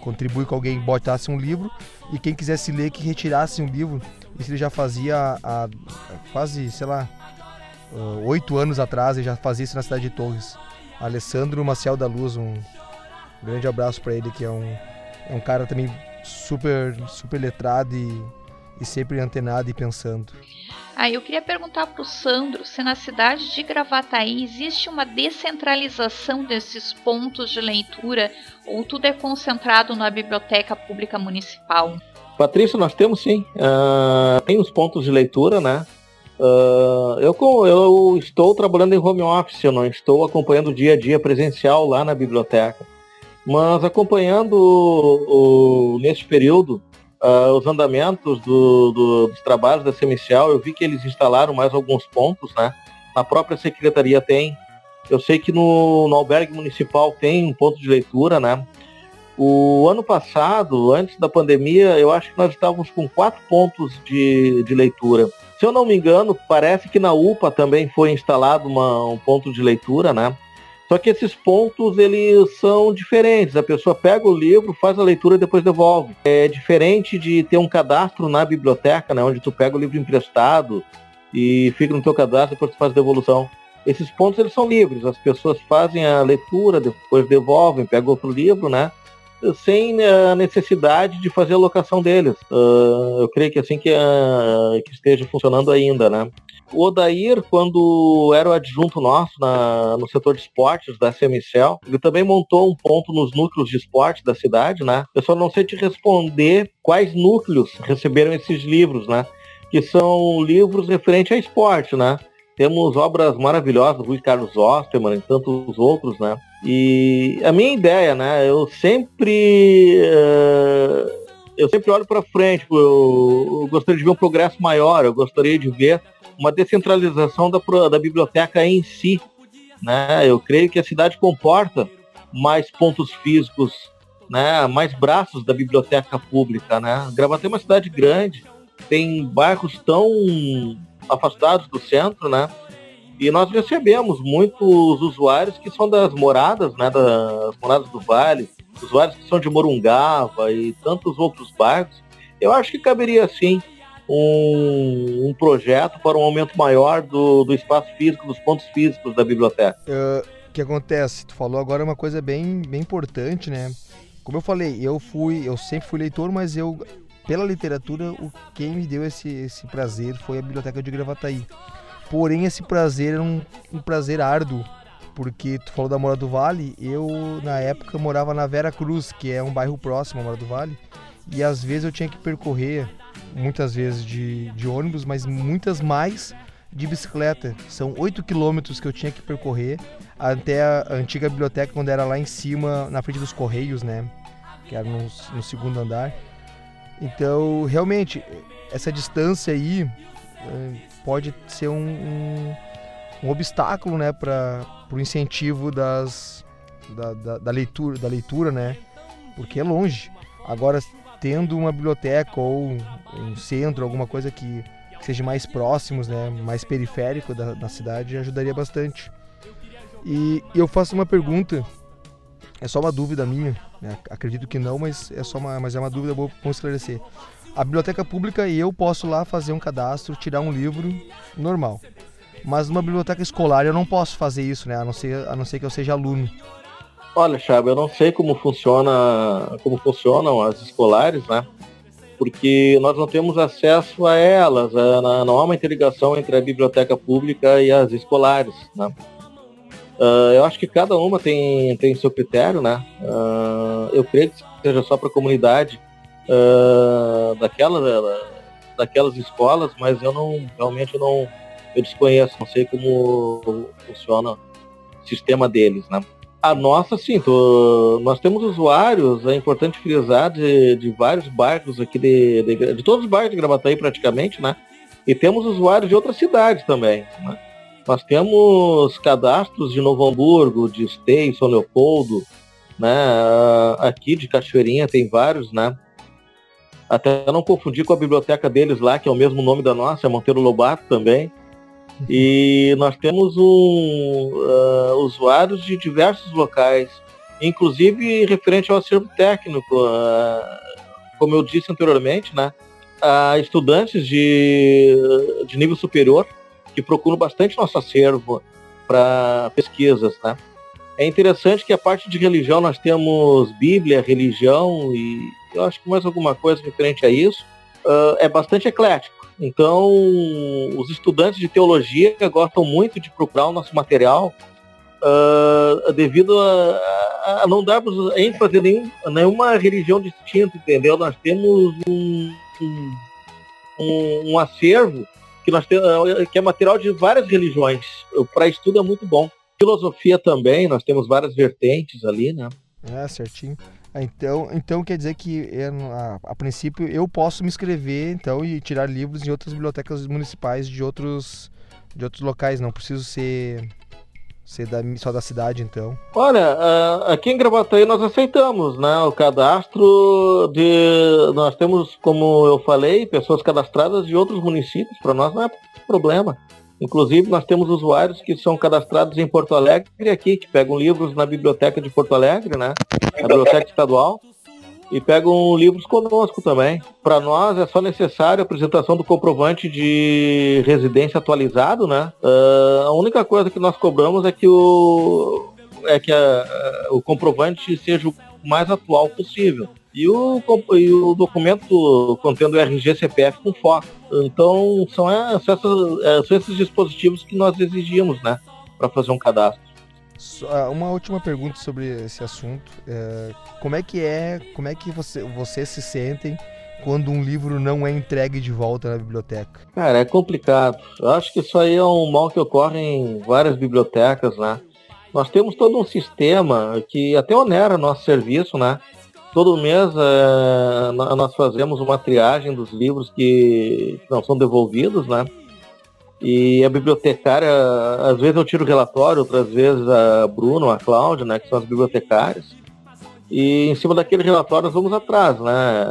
contribui com alguém botasse um livro e quem quisesse ler que retirasse um livro. Isso ele já fazia há, quase, sei lá, eh, oito anos atrás, ele já fazia isso na cidade de Torres. Alessandro Maciel da Luz, um grande abraço para ele, que é um, é um cara também super, super letrado e, e sempre antenado e pensando. Ah, eu queria perguntar para o Sandro se na cidade de Gravataí existe uma descentralização desses pontos de leitura ou tudo é concentrado na biblioteca pública municipal? Patrícia, nós temos sim. Uh, tem os pontos de leitura, né? Uh, eu, eu estou trabalhando em home office, eu não estou acompanhando o dia a dia presencial lá na biblioteca. Mas acompanhando o, o, neste período uh, os andamentos do, do, dos trabalhos da Semicial, eu vi que eles instalaram mais alguns pontos, né? Na própria secretaria tem. Eu sei que no, no albergue municipal tem um ponto de leitura, né? O ano passado, antes da pandemia, eu acho que nós estávamos com quatro pontos de, de leitura. Se eu não me engano, parece que na UPA também foi instalado uma, um ponto de leitura, né? Só que esses pontos eles são diferentes. A pessoa pega o livro, faz a leitura e depois devolve. É diferente de ter um cadastro na biblioteca, né, onde tu pega o livro emprestado e fica no teu cadastro e depois tu faz a devolução. Esses pontos eles são livres. As pessoas fazem a leitura, depois devolvem, pegam outro livro, né? Sem a necessidade de fazer a locação deles. Uh, eu creio que assim que, uh, que esteja funcionando ainda, né? O Odair, quando era o adjunto nosso na, no setor de esportes da CMCL, ele também montou um ponto nos núcleos de esporte da cidade, né? Eu só não sei te responder quais núcleos receberam esses livros, né? Que são livros referentes a esporte, né? Temos obras maravilhosas Rui Carlos Osterman e tantos outros, né? E a minha ideia, né? Eu sempre... Uh, eu sempre olho para frente, eu, eu gostaria de ver um progresso maior, eu gostaria de ver uma descentralização da, da biblioteca em si. Né? Eu creio que a cidade comporta mais pontos físicos, né? mais braços da biblioteca pública. Né? Gravataí é uma cidade grande, tem bairros tão afastados do centro, né? E nós recebemos muitos usuários que são das moradas, né? Das moradas do Vale, usuários que são de Morungava e tantos outros bairros. Eu acho que caberia sim um, um projeto para um aumento maior do, do espaço físico, dos pontos físicos da biblioteca. Uh, o que acontece? Tu falou agora uma coisa bem, bem importante, né? Como eu falei, eu fui, eu sempre fui leitor, mas eu pela literatura, o quem me deu esse, esse prazer foi a biblioteca de Gravataí. Porém, esse prazer era um, um prazer árduo, porque tu falou da Mora do Vale, eu na época morava na Vera Cruz, que é um bairro próximo à Mora do Vale, e às vezes eu tinha que percorrer muitas vezes de, de ônibus, mas muitas mais de bicicleta. São 8 quilômetros que eu tinha que percorrer até a antiga biblioteca, quando era lá em cima, na frente dos Correios, né? Que era no, no segundo andar. Então, realmente, essa distância aí pode ser um, um, um obstáculo, né, para o incentivo das, da, da, da, leitura, da leitura, né? Porque é longe. Agora, tendo uma biblioteca ou um centro, alguma coisa que, seja mais próximos, né, mais periférico da, da cidade, ajudaria bastante. E, e, eu faço uma pergunta, é só uma dúvida minha, né? acredito que não, mas é só uma, mas é uma dúvida boa para esclarecer. A biblioteca pública e eu posso lá fazer um cadastro, tirar um livro normal. Mas numa biblioteca escolar eu não posso fazer isso, né? A não ser, a não ser que eu seja aluno. Olha, Chaba, eu não sei como funciona, como funcionam as escolares, né? Porque nós não temos acesso a elas, não há uma interligação entre a biblioteca pública e as escolares, né? Uh, eu acho que cada uma tem, tem seu critério, né? Uh, eu creio que seja só para a comunidade uh, daquela, daquelas escolas, mas eu não realmente eu não eu desconheço, não sei como funciona o sistema deles, né? A nossa, sim, tô, nós temos usuários, é importante frisar, de, de vários bairros aqui, de, de, de, todos os bairros de Gravataí praticamente, né? E temos usuários de outras cidades também, né? Nós temos cadastros de Novo Hamburgo, de Esteio, São Leopoldo, né? Aqui de Cachoeirinha tem vários, né? Até não confundir com a biblioteca deles lá, que é o mesmo nome da nossa, é Monteiro Lobato também. E nós temos um, uh, usuários de diversos locais, inclusive referente ao acervo técnico, uh, como eu disse anteriormente, né? Uh, estudantes de, de nível superior que procuram bastante nosso acervo para pesquisas, né? É interessante que a parte de religião nós temos Bíblia, religião e eu acho que mais alguma coisa referente a isso. Uh, é bastante eclético. Então, os estudantes de teologia gostam muito de procurar o nosso material uh, devido a, a, não darmos ênfase a nenhum, nenhuma religião distinta, entendeu? Nós temos um, um, um acervo que nós temos, que é material de várias religiões. Para estudo é muito bom. Filosofia também, nós temos várias vertentes ali, né? É, certinho. Ah, então, então quer dizer que é, a, a, princípio eu posso me inscrever então e tirar livros em outras bibliotecas municipais de outros de outros locais, não preciso ser ser da, só da cidade então. Olha, aqui em Gravataí nós aceitamos, né, o cadastro de nós temos, como eu falei, pessoas cadastradas de outros municípios, para nós não é problema. Inclusive, nós temos usuários que são cadastrados em Porto Alegre aqui, que pegam livros na biblioteca de Porto Alegre, né? Na biblioteca estadual. E pegam livros conosco também. Para nós é só necessário a apresentação do comprovante de residência atualizado, né? Uh, a única coisa que nós cobramos é que o, é que a, a, o comprovante seja o mais atual possível e o, e o documento contendo o RG CPF com foto. Então são, essas, é, são esses dispositivos que nós exigimos né, para fazer um cadastro. Ah, uma última pergunta sobre esse assunto. É, como é que é, como é que você, vocês se sentem quando um livro não é entregue de volta na biblioteca? Cara, é complicado. Eu acho que isso aí é um mal que ocorre em várias bibliotecas, né? Nós temos todo um sistema que até onera nosso serviço, né? Todo mês é, nós fazemos uma triagem dos livros que não são devolvidos, né? E a bibliotecária, às vezes eu tiro o relatório, outras vezes a Bruno, a Cláudia, né, que são as bibliotecárias. E em cima daquele relatório nós vamos atrás, né?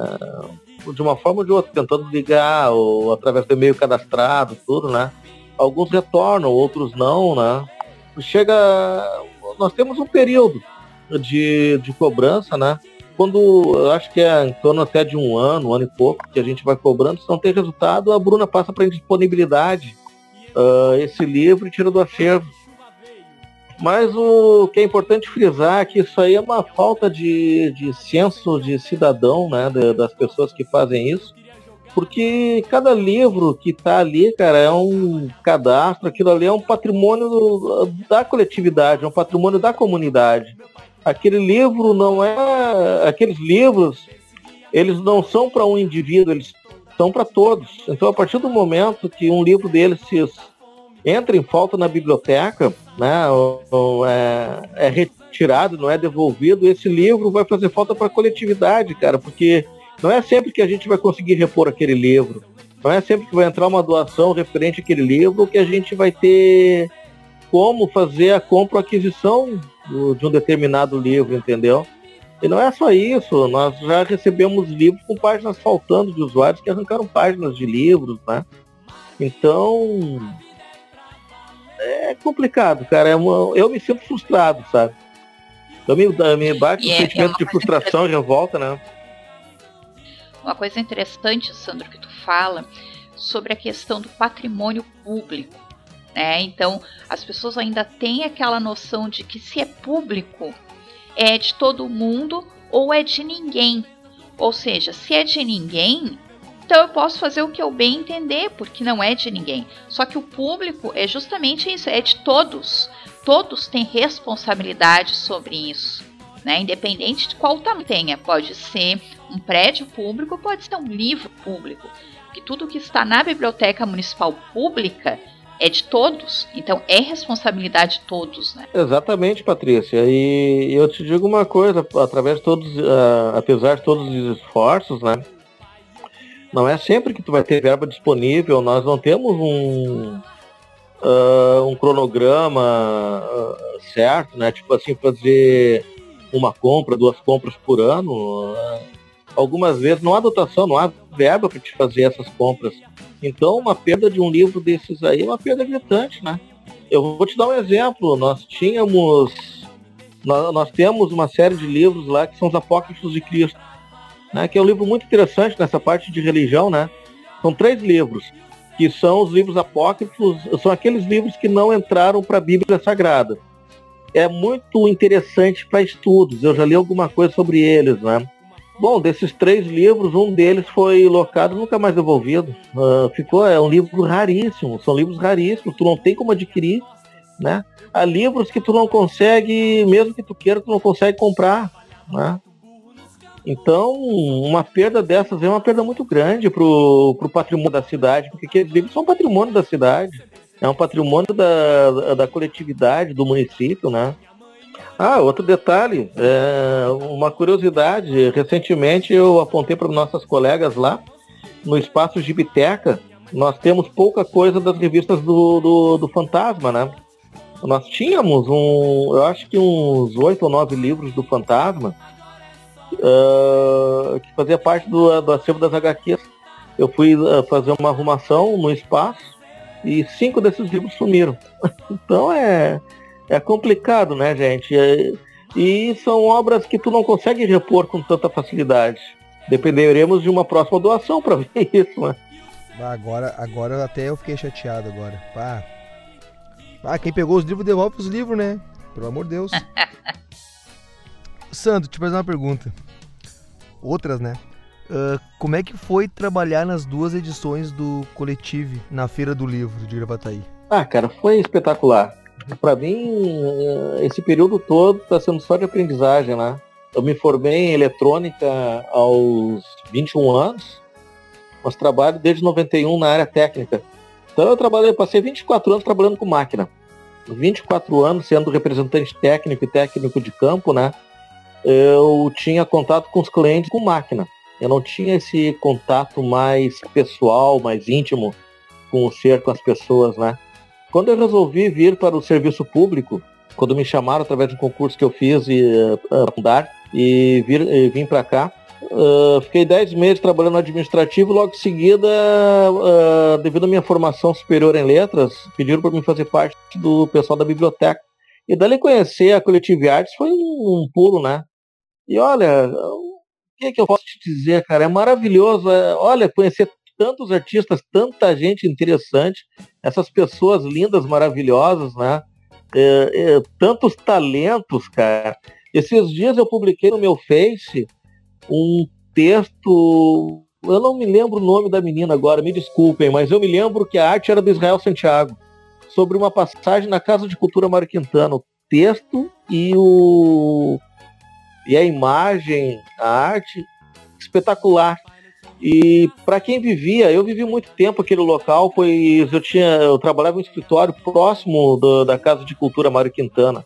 De uma forma ou de outra, tentando ligar, ou através do e-mail cadastrado, tudo, né? Alguns retornam, outros não, né? Chega. Nós temos um período de, de cobrança, né? Quando eu acho que é em torno até de um ano, um ano e pouco, que a gente vai cobrando, se não tem resultado, a Bruna passa para indisponibilidade uh, esse livro e tira do acervo. Mas o que é importante frisar é que isso aí é uma falta de, de senso de cidadão, né, das pessoas que fazem isso, porque cada livro que está ali, cara, é um cadastro, aquilo ali é um patrimônio da coletividade, é um patrimônio da comunidade aquele livro não é. Aqueles livros, eles não são para um indivíduo, eles são para todos. Então, a partir do momento que um livro deles se entra em falta na biblioteca, né, ou, ou é, é, retirado, não é devolvido, esse livro vai fazer falta para a coletividade, cara, porque não é sempre que a gente vai conseguir repor aquele livro. Não é sempre que vai entrar uma doação referente àquele livro que a gente vai ter como fazer a compra ou aquisição de um determinado livro, entendeu? E não é só isso, nós já recebemos livros com páginas faltando de usuários que arrancaram páginas de livros, né? Então é complicado, cara. É uma, eu me sinto frustrado, sabe? Eu me, me bate um é, sentimento é de frustração, já volta, né? Uma coisa interessante, Sandro, que tu fala sobre a questão do patrimônio público. Né? Então, as pessoas ainda têm aquela noção de que se é público, é de todo mundo ou é de ninguém. Ou seja, se é de ninguém, então eu posso fazer o que eu bem entender, porque não é de ninguém. Só que o público é justamente isso, é de todos. Todos têm responsabilidade sobre isso. Né? Independente de qual tamanho tenha, pode ser um prédio público, pode ser um livro público. Porque tudo que está na biblioteca municipal pública é de todos, então é responsabilidade de todos, né? Exatamente, Patrícia. E eu te digo uma coisa, através de todos, uh, apesar de todos os esforços, né? Não é sempre que tu vai ter verba disponível, nós não temos um, uh, um cronograma uh, certo, né? Tipo assim, fazer uma compra, duas compras por ano. Algumas vezes não há dotação, não há verba para te fazer essas compras então, uma perda de um livro desses aí é uma perda gritante, né? Eu vou te dar um exemplo. Nós tínhamos, nós, nós temos uma série de livros lá que são os Apócrifos de Cristo, né? Que é um livro muito interessante nessa parte de religião, né? São três livros que são os livros apócrifos, são aqueles livros que não entraram para a Bíblia Sagrada. É muito interessante para estudos. Eu já li alguma coisa sobre eles, né? Bom, desses três livros, um deles foi locado nunca mais devolvido. Uh, ficou, é um livro raríssimo, são livros raríssimos, tu não tem como adquirir, né? Há livros que tu não consegue, mesmo que tu queira, tu não consegue comprar, né? Então, uma perda dessas é uma perda muito grande para o patrimônio da cidade, porque aqueles livros são patrimônio da cidade, é um patrimônio da, da coletividade, do município, né? Ah, outro detalhe, é, uma curiosidade, recentemente eu apontei para nossas colegas lá, no espaço Gibiteca, nós temos pouca coisa das revistas do, do, do Fantasma, né? Nós tínhamos um, eu acho que uns oito ou nove livros do Fantasma, uh, que fazia parte do, do acervo das HQs. Eu fui uh, fazer uma arrumação no espaço e cinco desses livros sumiram. então é, é complicado, né, gente? É, e são obras que tu não consegue repor com tanta facilidade. Dependeremos de uma próxima doação para ver isso, né? Agora, agora até eu fiquei chateado agora. Pá. Ah, quem pegou os livros devolve os livros, né? Pelo amor de Deus. Sandro, te fazer uma pergunta. Outras, né? Uh, como é que foi trabalhar nas duas edições do Coletive na Feira do Livro de Gravataí? Ah, cara, foi espetacular. Para mim, esse período todo está sendo só de aprendizagem, né? Eu me formei em eletrônica aos 21 anos, mas trabalho desde 91 na área técnica. Então eu trabalhei, passei 24 anos trabalhando com máquina. 24 anos sendo representante técnico e técnico de campo, né? Eu tinha contato com os clientes com máquina. Eu não tinha esse contato mais pessoal, mais íntimo com o ser, com as pessoas, né? Quando eu resolvi vir para o serviço público, quando me chamaram através de um concurso que eu fiz e uh, e vir e vim para cá, Uh, fiquei 10 meses trabalhando no administrativo, logo em seguida, uh, devido à minha formação superior em letras, pediram para mim fazer parte do pessoal da biblioteca. E dali conhecer a Coletive Arts foi um, um pulo, né? E olha, o que, é que eu posso te dizer, cara? É maravilhoso. É, olha, conhecer tantos artistas, tanta gente interessante, essas pessoas lindas, maravilhosas, né? É, é, tantos talentos, cara. Esses dias eu publiquei no meu Face um texto. Eu não me lembro o nome da menina agora, me desculpem, mas eu me lembro que a arte era do Israel Santiago, sobre uma passagem na Casa de Cultura Mário Quintana. O texto e o e a imagem, a arte espetacular. E para quem vivia, eu vivi muito tempo aquele local, pois eu tinha, eu trabalhava em um escritório próximo do, da Casa de Cultura Mário Quintana.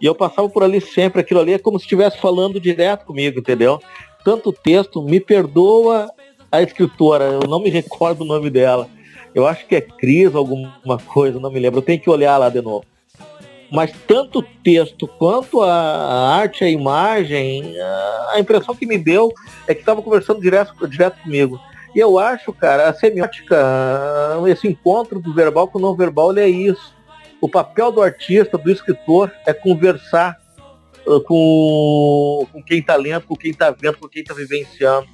E eu passava por ali sempre, aquilo ali é como se estivesse falando direto comigo, entendeu? Tanto texto, me perdoa a escritora, eu não me recordo o nome dela. Eu acho que é Cris, alguma coisa, não me lembro. Eu tenho que olhar lá de novo. Mas tanto o texto quanto a arte, a imagem, a impressão que me deu é que estava conversando direto, direto comigo. E eu acho, cara, a semiótica, esse encontro do verbal com o não verbal, é isso. O papel do artista, do escritor, é conversar uh, com, com quem está lendo, com quem está vendo, com quem está vivenciando.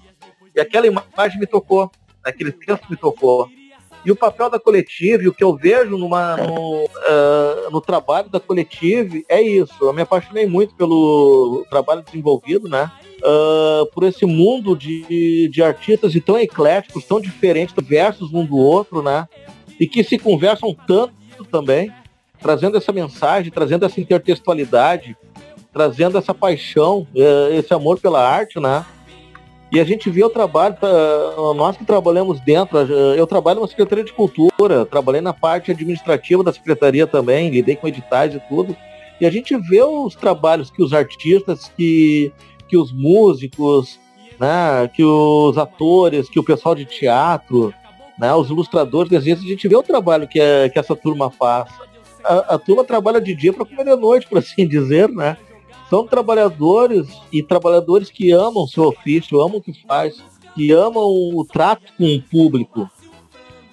E aquela imagem me tocou, aquele texto me tocou. E o papel da coletiva, o que eu vejo numa, no, uh, no trabalho da coletiva é isso. Eu me apaixonei muito pelo trabalho desenvolvido, né? Uh, por esse mundo de, de artistas tão ecléticos, tão diferentes, diversos um do outro, né? E que se conversam tanto também trazendo essa mensagem, trazendo essa intertextualidade, trazendo essa paixão, é, esse amor pela arte, né? E a gente vê o trabalho, tá, nós que trabalhamos dentro, eu trabalho na Secretaria de Cultura, trabalhei na parte administrativa da Secretaria também, lidei com editais e tudo. E a gente vê os trabalhos que os artistas, que, que os músicos, né, que os atores, que o pessoal de teatro, né, os ilustradores, às vezes a gente vê o trabalho que, é, que essa turma faz a, a turma trabalha de dia para comer de noite, por assim dizer, né? São trabalhadores e trabalhadores que amam seu ofício, amam o que faz, que amam o trato com o público.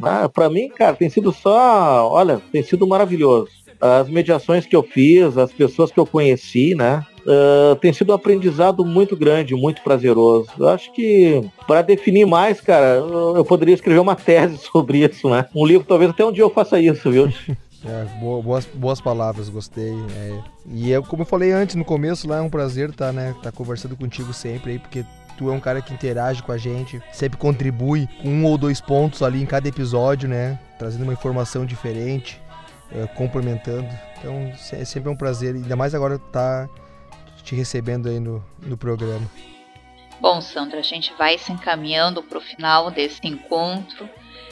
Ah, para mim, cara, tem sido só, olha, tem sido maravilhoso. As mediações que eu fiz, as pessoas que eu conheci, né? Uh, tem sido um aprendizado muito grande, muito prazeroso. Eu acho que para definir mais, cara, eu poderia escrever uma tese sobre isso, né? Um livro, talvez até um dia eu faça isso, viu? É, boas, boas palavras, gostei. É, e é, como eu falei antes, no começo lá, é um prazer estar tá, né, tá conversando contigo sempre aí, porque tu é um cara que interage com a gente, sempre contribui com um ou dois pontos ali em cada episódio, né? Trazendo uma informação diferente, é, complementando. Então é sempre um prazer, ainda mais agora estar tá te recebendo aí no, no programa. Bom, Sandra, a gente vai se encaminhando para o final desse encontro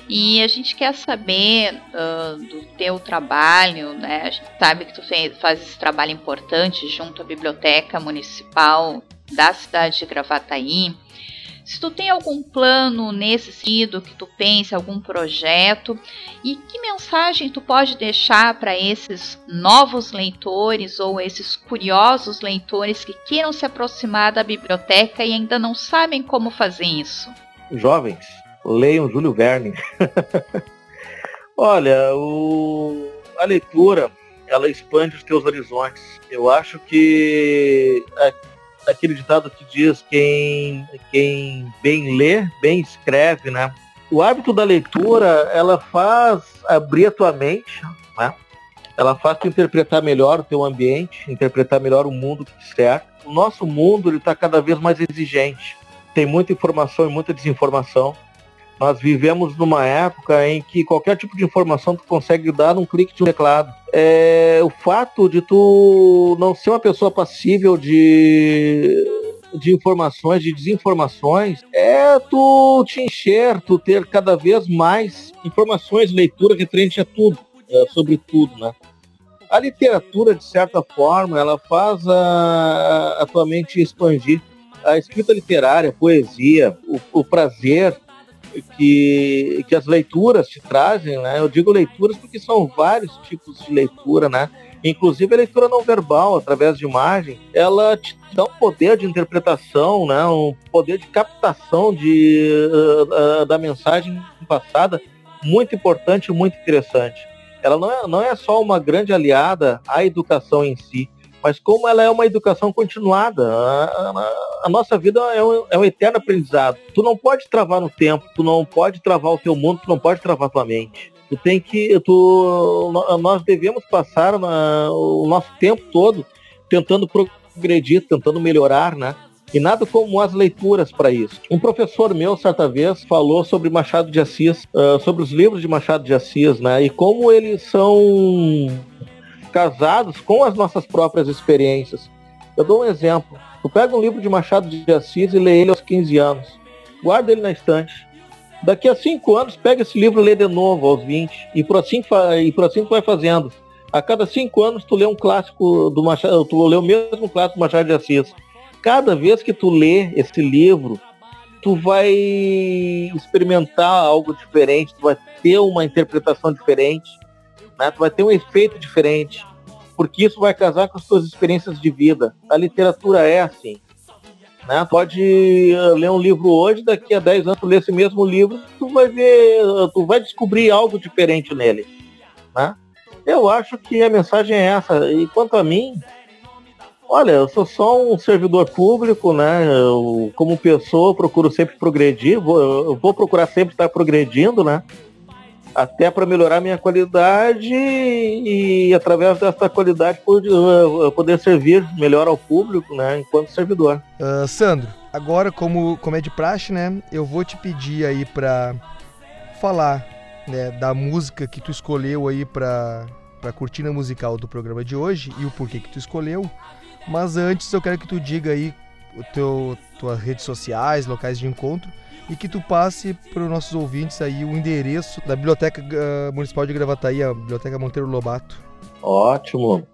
e a gente quer saber uh, do teu trabalho, né? A gente sabe que tu faz esse trabalho importante junto à Biblioteca Municipal da cidade de Gravataí. Se tu tem algum plano nesse sentido, que tu pense, algum projeto, e que mensagem tu pode deixar para esses novos leitores ou esses curiosos leitores que queiram se aproximar da biblioteca e ainda não sabem como fazer isso? Jovens, leiam Júlio Verne. Olha, o... a leitura ela expande os teus horizontes. Eu acho que aquele ditado que diz quem, quem bem lê, bem escreve, né? O hábito da leitura, ela faz abrir a tua mente, né? Ela faz tu interpretar melhor o teu ambiente, interpretar melhor o mundo que te cerca. O nosso mundo ele está cada vez mais exigente. Tem muita informação e muita desinformação. Nós vivemos numa época em que qualquer tipo de informação tu consegue dar num clique de um teclado. É, o fato de tu não ser uma pessoa passível de, de informações, de desinformações, é tu te encher, tu ter cada vez mais informações, leitura referente a tudo, é, sobre tudo, né? A literatura, de certa forma, ela faz a, a tua mente expandir. A escrita literária, a poesia, o, o prazer que, que as leituras te trazem, né? Eu digo leituras porque são vários tipos de leitura, né? Inclusive a leitura não verbal, através de imagem, ela te dá um poder de interpretação, né? um poder de captação de, uh, uh, da mensagem passada muito importante e muito interessante. Ela não é, não é só uma grande aliada à educação em si, mas como ela é uma educação continuada, a, a, a nossa vida é um, é um, eterno aprendizado. Tu não pode travar no tempo, tu não pode travar o teu mundo, tu não pode travar tua mente. Tu tem que, tu, nós devemos passar na, o nosso tempo todo tentando progredir, tentando melhorar, né? E nada como as leituras para isso. Um professor meu, certa vez, falou sobre Machado de Assis, uh, sobre os livros de Machado de Assis, né? E como eles são casados com as nossas próprias experiências. Eu dou um exemplo. Tu pega um livro de Machado de Assis e lê ele aos 15 anos. Guarda ele na estante. Daqui a 5 anos, pega esse livro e lê de novo aos 20. E por assim, e por assim tu vai fazendo. A cada 5 anos tu lê um clássico do Machado, tu lê o mesmo clássico do Machado de Assis. Cada vez que tu lê esse livro, tu vai experimentar algo diferente, tu vai ter uma interpretação diferente né? Tu vai ter um efeito diferente, porque isso vai casar com as tuas experiências de vida. A literatura é assim. Né? Pode eh, ler um livro hoje, daqui a 10 anos tu lê esse mesmo livro, tu vai ver, tu vai descobrir algo diferente nele. Né? Eu acho que a mensagem é essa. E quanto a mim, olha, eu sou só um servidor público, né? Eu, como pessoa, procuro sempre progredir, vou, vou procurar sempre estar progredindo, né? Até para melhorar minha qualidade e através dessa qualidade uh, poder servir melhor ao público, né, enquanto servidor. Uh, Sandro, agora como, como é de praxe, né, eu vou te pedir aí para falar né, da música que tu escolheu aí para para cortina musical do programa de hoje e o porquê que tu escolheu. Mas antes eu quero que tu diga aí o teu tuas redes sociais, locais de encontro e que tu passe para os nossos ouvintes aí o endereço da Biblioteca uh, Municipal de Gravataí, a Biblioteca Monteiro Lobato. Ótimo.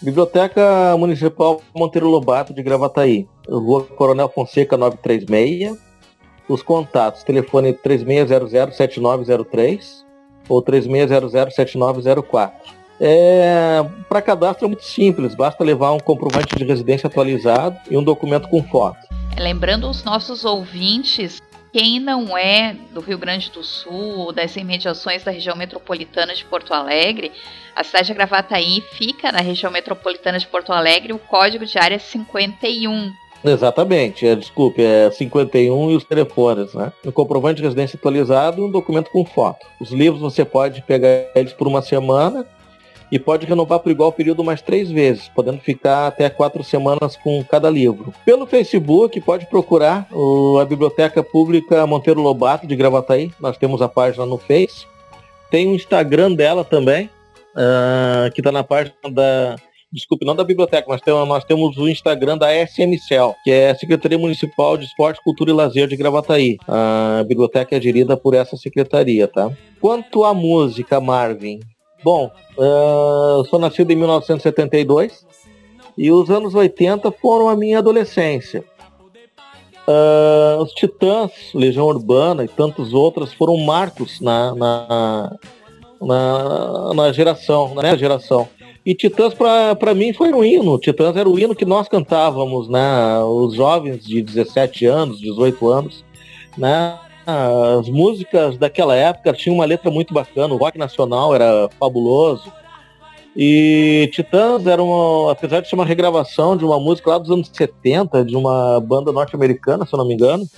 Biblioteca Municipal Monteiro Lobato de Gravataí, Rua Coronel Fonseca 936. Os contatos, telefone 3600-7903 ou 3600-7904. É, Para cadastro é muito simples, basta levar um comprovante de residência atualizado e um documento com foto. Lembrando os nossos ouvintes quem não é do Rio Grande do Sul ou das imediações da região metropolitana de Porto Alegre, a cidade de Gravataí fica na região metropolitana de Porto Alegre, o código de área é 51. Exatamente, é, desculpe, é 51 e os telefones, né? Um comprovante de residência atualizado um documento com foto. Os livros você pode pegar eles por uma semana e pode renovar por igual período mais três vezes, podendo ficar até quatro semanas com cada livro. Pelo Facebook, pode procurar a Biblioteca Pública Monteiro Lobato de Gravataí. Nós temos a página no Face. Tem o Instagram dela também, uh, que está na página da desculpe, não da biblioteca, mas temos, nós temos o Instagram da SMCEL, que é a Secretaria Municipal de Esporte, Cultura e Lazer de Gravataí. A biblioteca é gerida por essa secretaria, tá? Quanto à música, Marvin, bom, uh, sou nascido em 1972 e os anos 80 foram a minha adolescência. Uh, os Titãs, Legião Urbana e tantos outros foram marcos na, na, na, na geração, na geração. E Titãs para mim foi um hino. Titãs era o hino que nós cantávamos, né? Os jovens de 17 anos, 18 anos, né? As músicas daquela época tinham uma letra muito bacana, o rock nacional era fabuloso. E Titãs era uma, apesar de ser uma regravação de uma música lá dos anos 70, de uma banda norte-americana, se eu não me engano,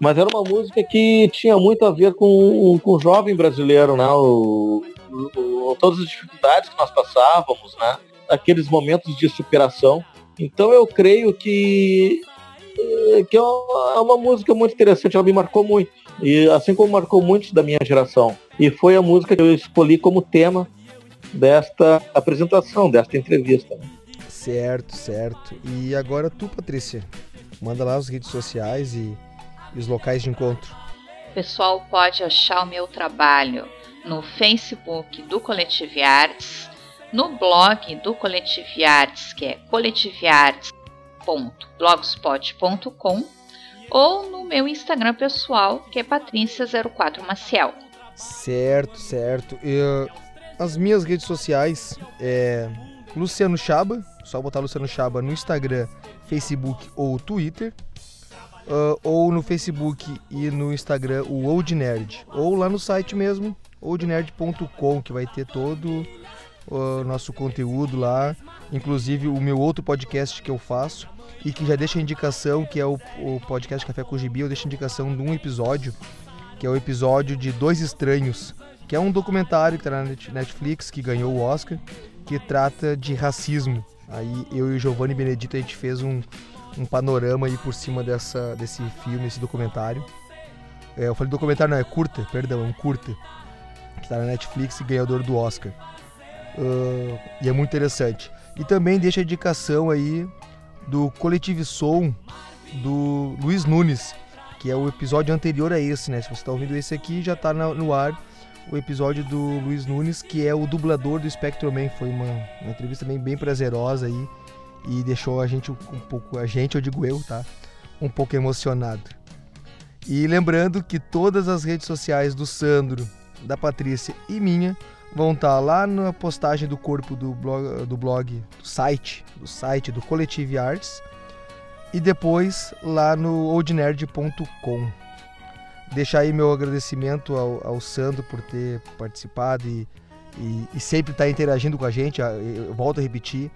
mas era uma música que tinha muito a ver com, com o jovem brasileiro, né? O, o, todas as dificuldades que nós passávamos, né? Aqueles momentos de superação. Então eu creio que que é uma música muito interessante, ela me marcou muito. E assim como marcou muitos da minha geração. E foi a música que eu escolhi como tema desta apresentação, desta entrevista. Certo, certo. E agora tu, Patrícia, manda lá as redes sociais e, e os locais de encontro. O pessoal pode achar o meu trabalho no Facebook do Coletive Arts, no blog do Coletive Arts, que é coletivearts.blogspot.com, ou no meu Instagram pessoal, que é patrícia04maciel. Certo, certo. As minhas redes sociais é Luciano Chaba, só botar Luciano Chaba no Instagram, Facebook ou Twitter. Uh, ou no Facebook e no Instagram o Old Nerd, ou lá no site mesmo, oldnerd.com, que vai ter todo o nosso conteúdo lá, inclusive o meu outro podcast que eu faço e que já deixa indicação, que é o, o podcast Café com Gibi, eu deixo indicação de um episódio, que é o episódio de Dois Estranhos, que é um documentário que está na Netflix, que ganhou o Oscar, que trata de racismo. Aí eu e o Giovanni Benedito a gente fez um, um panorama aí por cima dessa, desse filme, esse documentário. É, eu falei documentário, não, é curta, perdão, é um curta que está na Netflix e ganhador do Oscar. Uh, e é muito interessante. E também deixa a indicação aí do Coletivo Som do Luiz Nunes, que é o episódio anterior a esse, né? Se você está ouvindo esse aqui, já está no ar o episódio do Luiz Nunes, que é o dublador do Spectrum Man. Foi uma, uma entrevista bem, bem prazerosa aí e deixou a gente um pouco, a gente, eu digo eu, tá? Um pouco emocionado. E lembrando que todas as redes sociais do Sandro da Patrícia e minha vão estar tá lá na postagem do corpo do blog, do blog, do site, do site do Collective Arts e depois lá no oldnerd.com. Deixar aí meu agradecimento ao, ao Sandro por ter participado e, e, e sempre estar tá interagindo com a gente. Eu volto a repetir,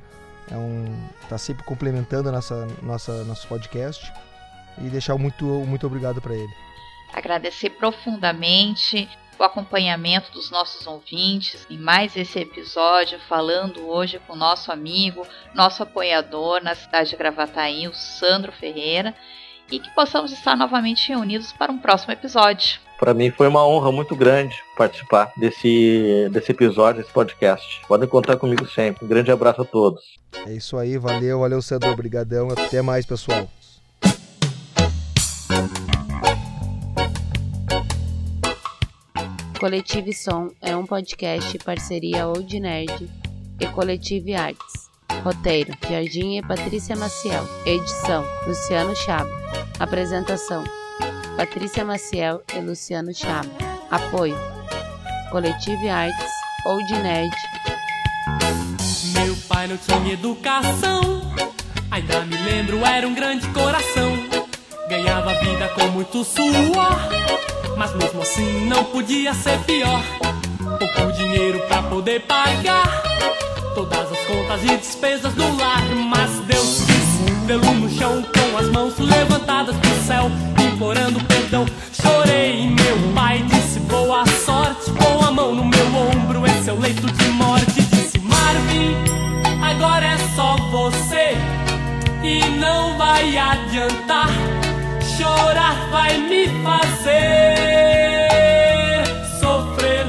é um, tá sempre complementando nossa, nossa, nosso podcast e deixar muito, muito obrigado para ele. Agradecer profundamente o acompanhamento dos nossos ouvintes em mais esse episódio, falando hoje com nosso amigo, nosso apoiador na cidade de Gravataí, o Sandro Ferreira, e que possamos estar novamente reunidos para um próximo episódio. Para mim foi uma honra muito grande participar desse, desse episódio, desse podcast. Podem contar comigo sempre. Um grande abraço a todos. É isso aí, valeu, valeu Sandro, obrigadão. Até mais, pessoal. Coletive Som é um podcast parceria Old Nerd e Coletive Arts. Roteiro: Jardim e Patrícia Maciel. Edição: Luciano Chaba. Apresentação: Patrícia Maciel e Luciano Chaba. Apoio: Coletive Arts, Old Nerd. Meu pai não tinha educação, ainda me lembro, era um grande coração. Ganhava vida com muito suor mas mesmo assim não podia ser pior. Pouco dinheiro pra poder pagar todas as contas e despesas do lar. Mas Deus quis vê-lo no chão com as mãos levantadas pro céu, implorando perdão. Chorei, meu pai disse boa sorte, com a mão no meu ombro. Esse é o leito de morte. Disse Marvin, agora é só você e não vai adiantar chorar vai me fazer sofrer.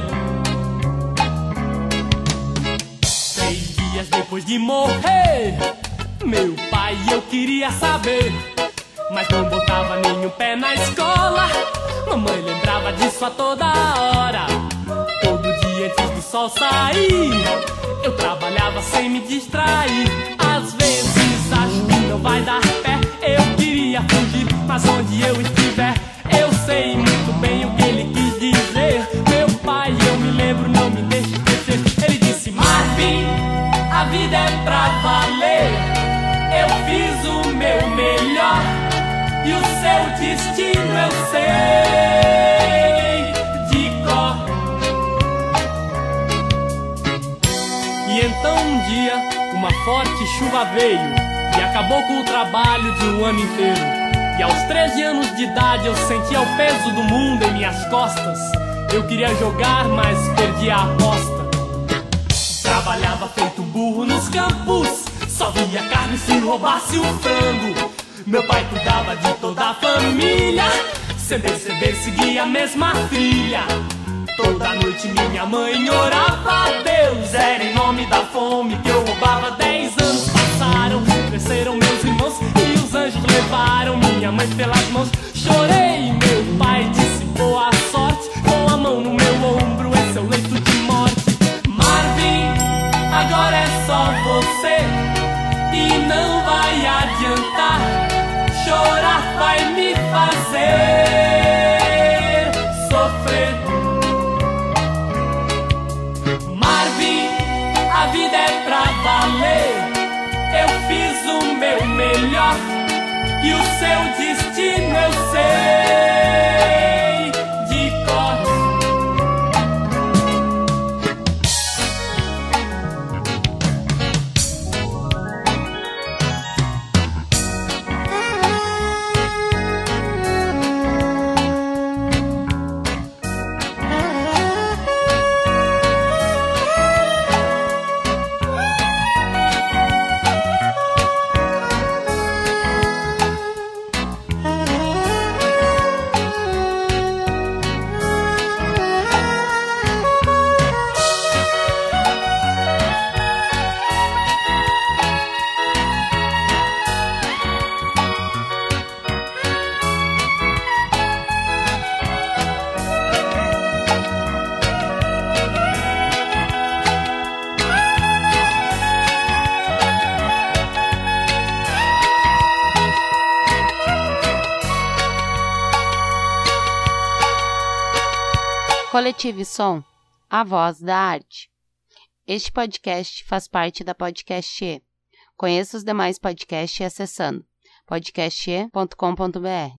Três dias depois de morrer. Meu pai, eu queria saber, mas não botava nenhum pé na escola. Mamãe lembrava disso a toda hora. Todo dia antes do sol sair, eu trabalhava sem me distrair. Às vezes acho que não vai dar pé. Eu queria fugir, mas onde eu estiver, eu sei muito bem o que ele quis dizer. Meu pai, eu me lembro, não me deixe esquecer. Ele disse: Marvin, a vida é pra valer. Eu fiz o meu melhor e o seu destino eu sei de cor. E então um dia, uma forte chuva veio e acabou com o trabalho de um ano inteiro. E aos 13 anos de idade eu sentia o peso do mundo em minhas costas. Eu queria jogar, mas perdi a aposta. Trabalhava feito burro nos campos, só via carne se roubasse um frango. Meu pai cuidava de toda a família, sem perceber seguia a mesma trilha. Toda noite minha mãe orava a Deus, era em nome da fome que eu roubava. Dez anos passaram, cresceram meus irmãos os anjos levaram minha mãe pelas mãos. Chorei, meu pai disse boa sorte, com a mão no meu ombro, esse é o leito de morte. Marvin, agora é só você e não vai adiantar. Chorar vai me fazer sofrer. Marvin, a vida é pra valer. Eu fiz o meu melhor e o seu destino eu sei Coletive Som, a voz da arte. Este podcast faz parte da Podcast E. Conheça os demais podcasts acessando podcaste.com.br.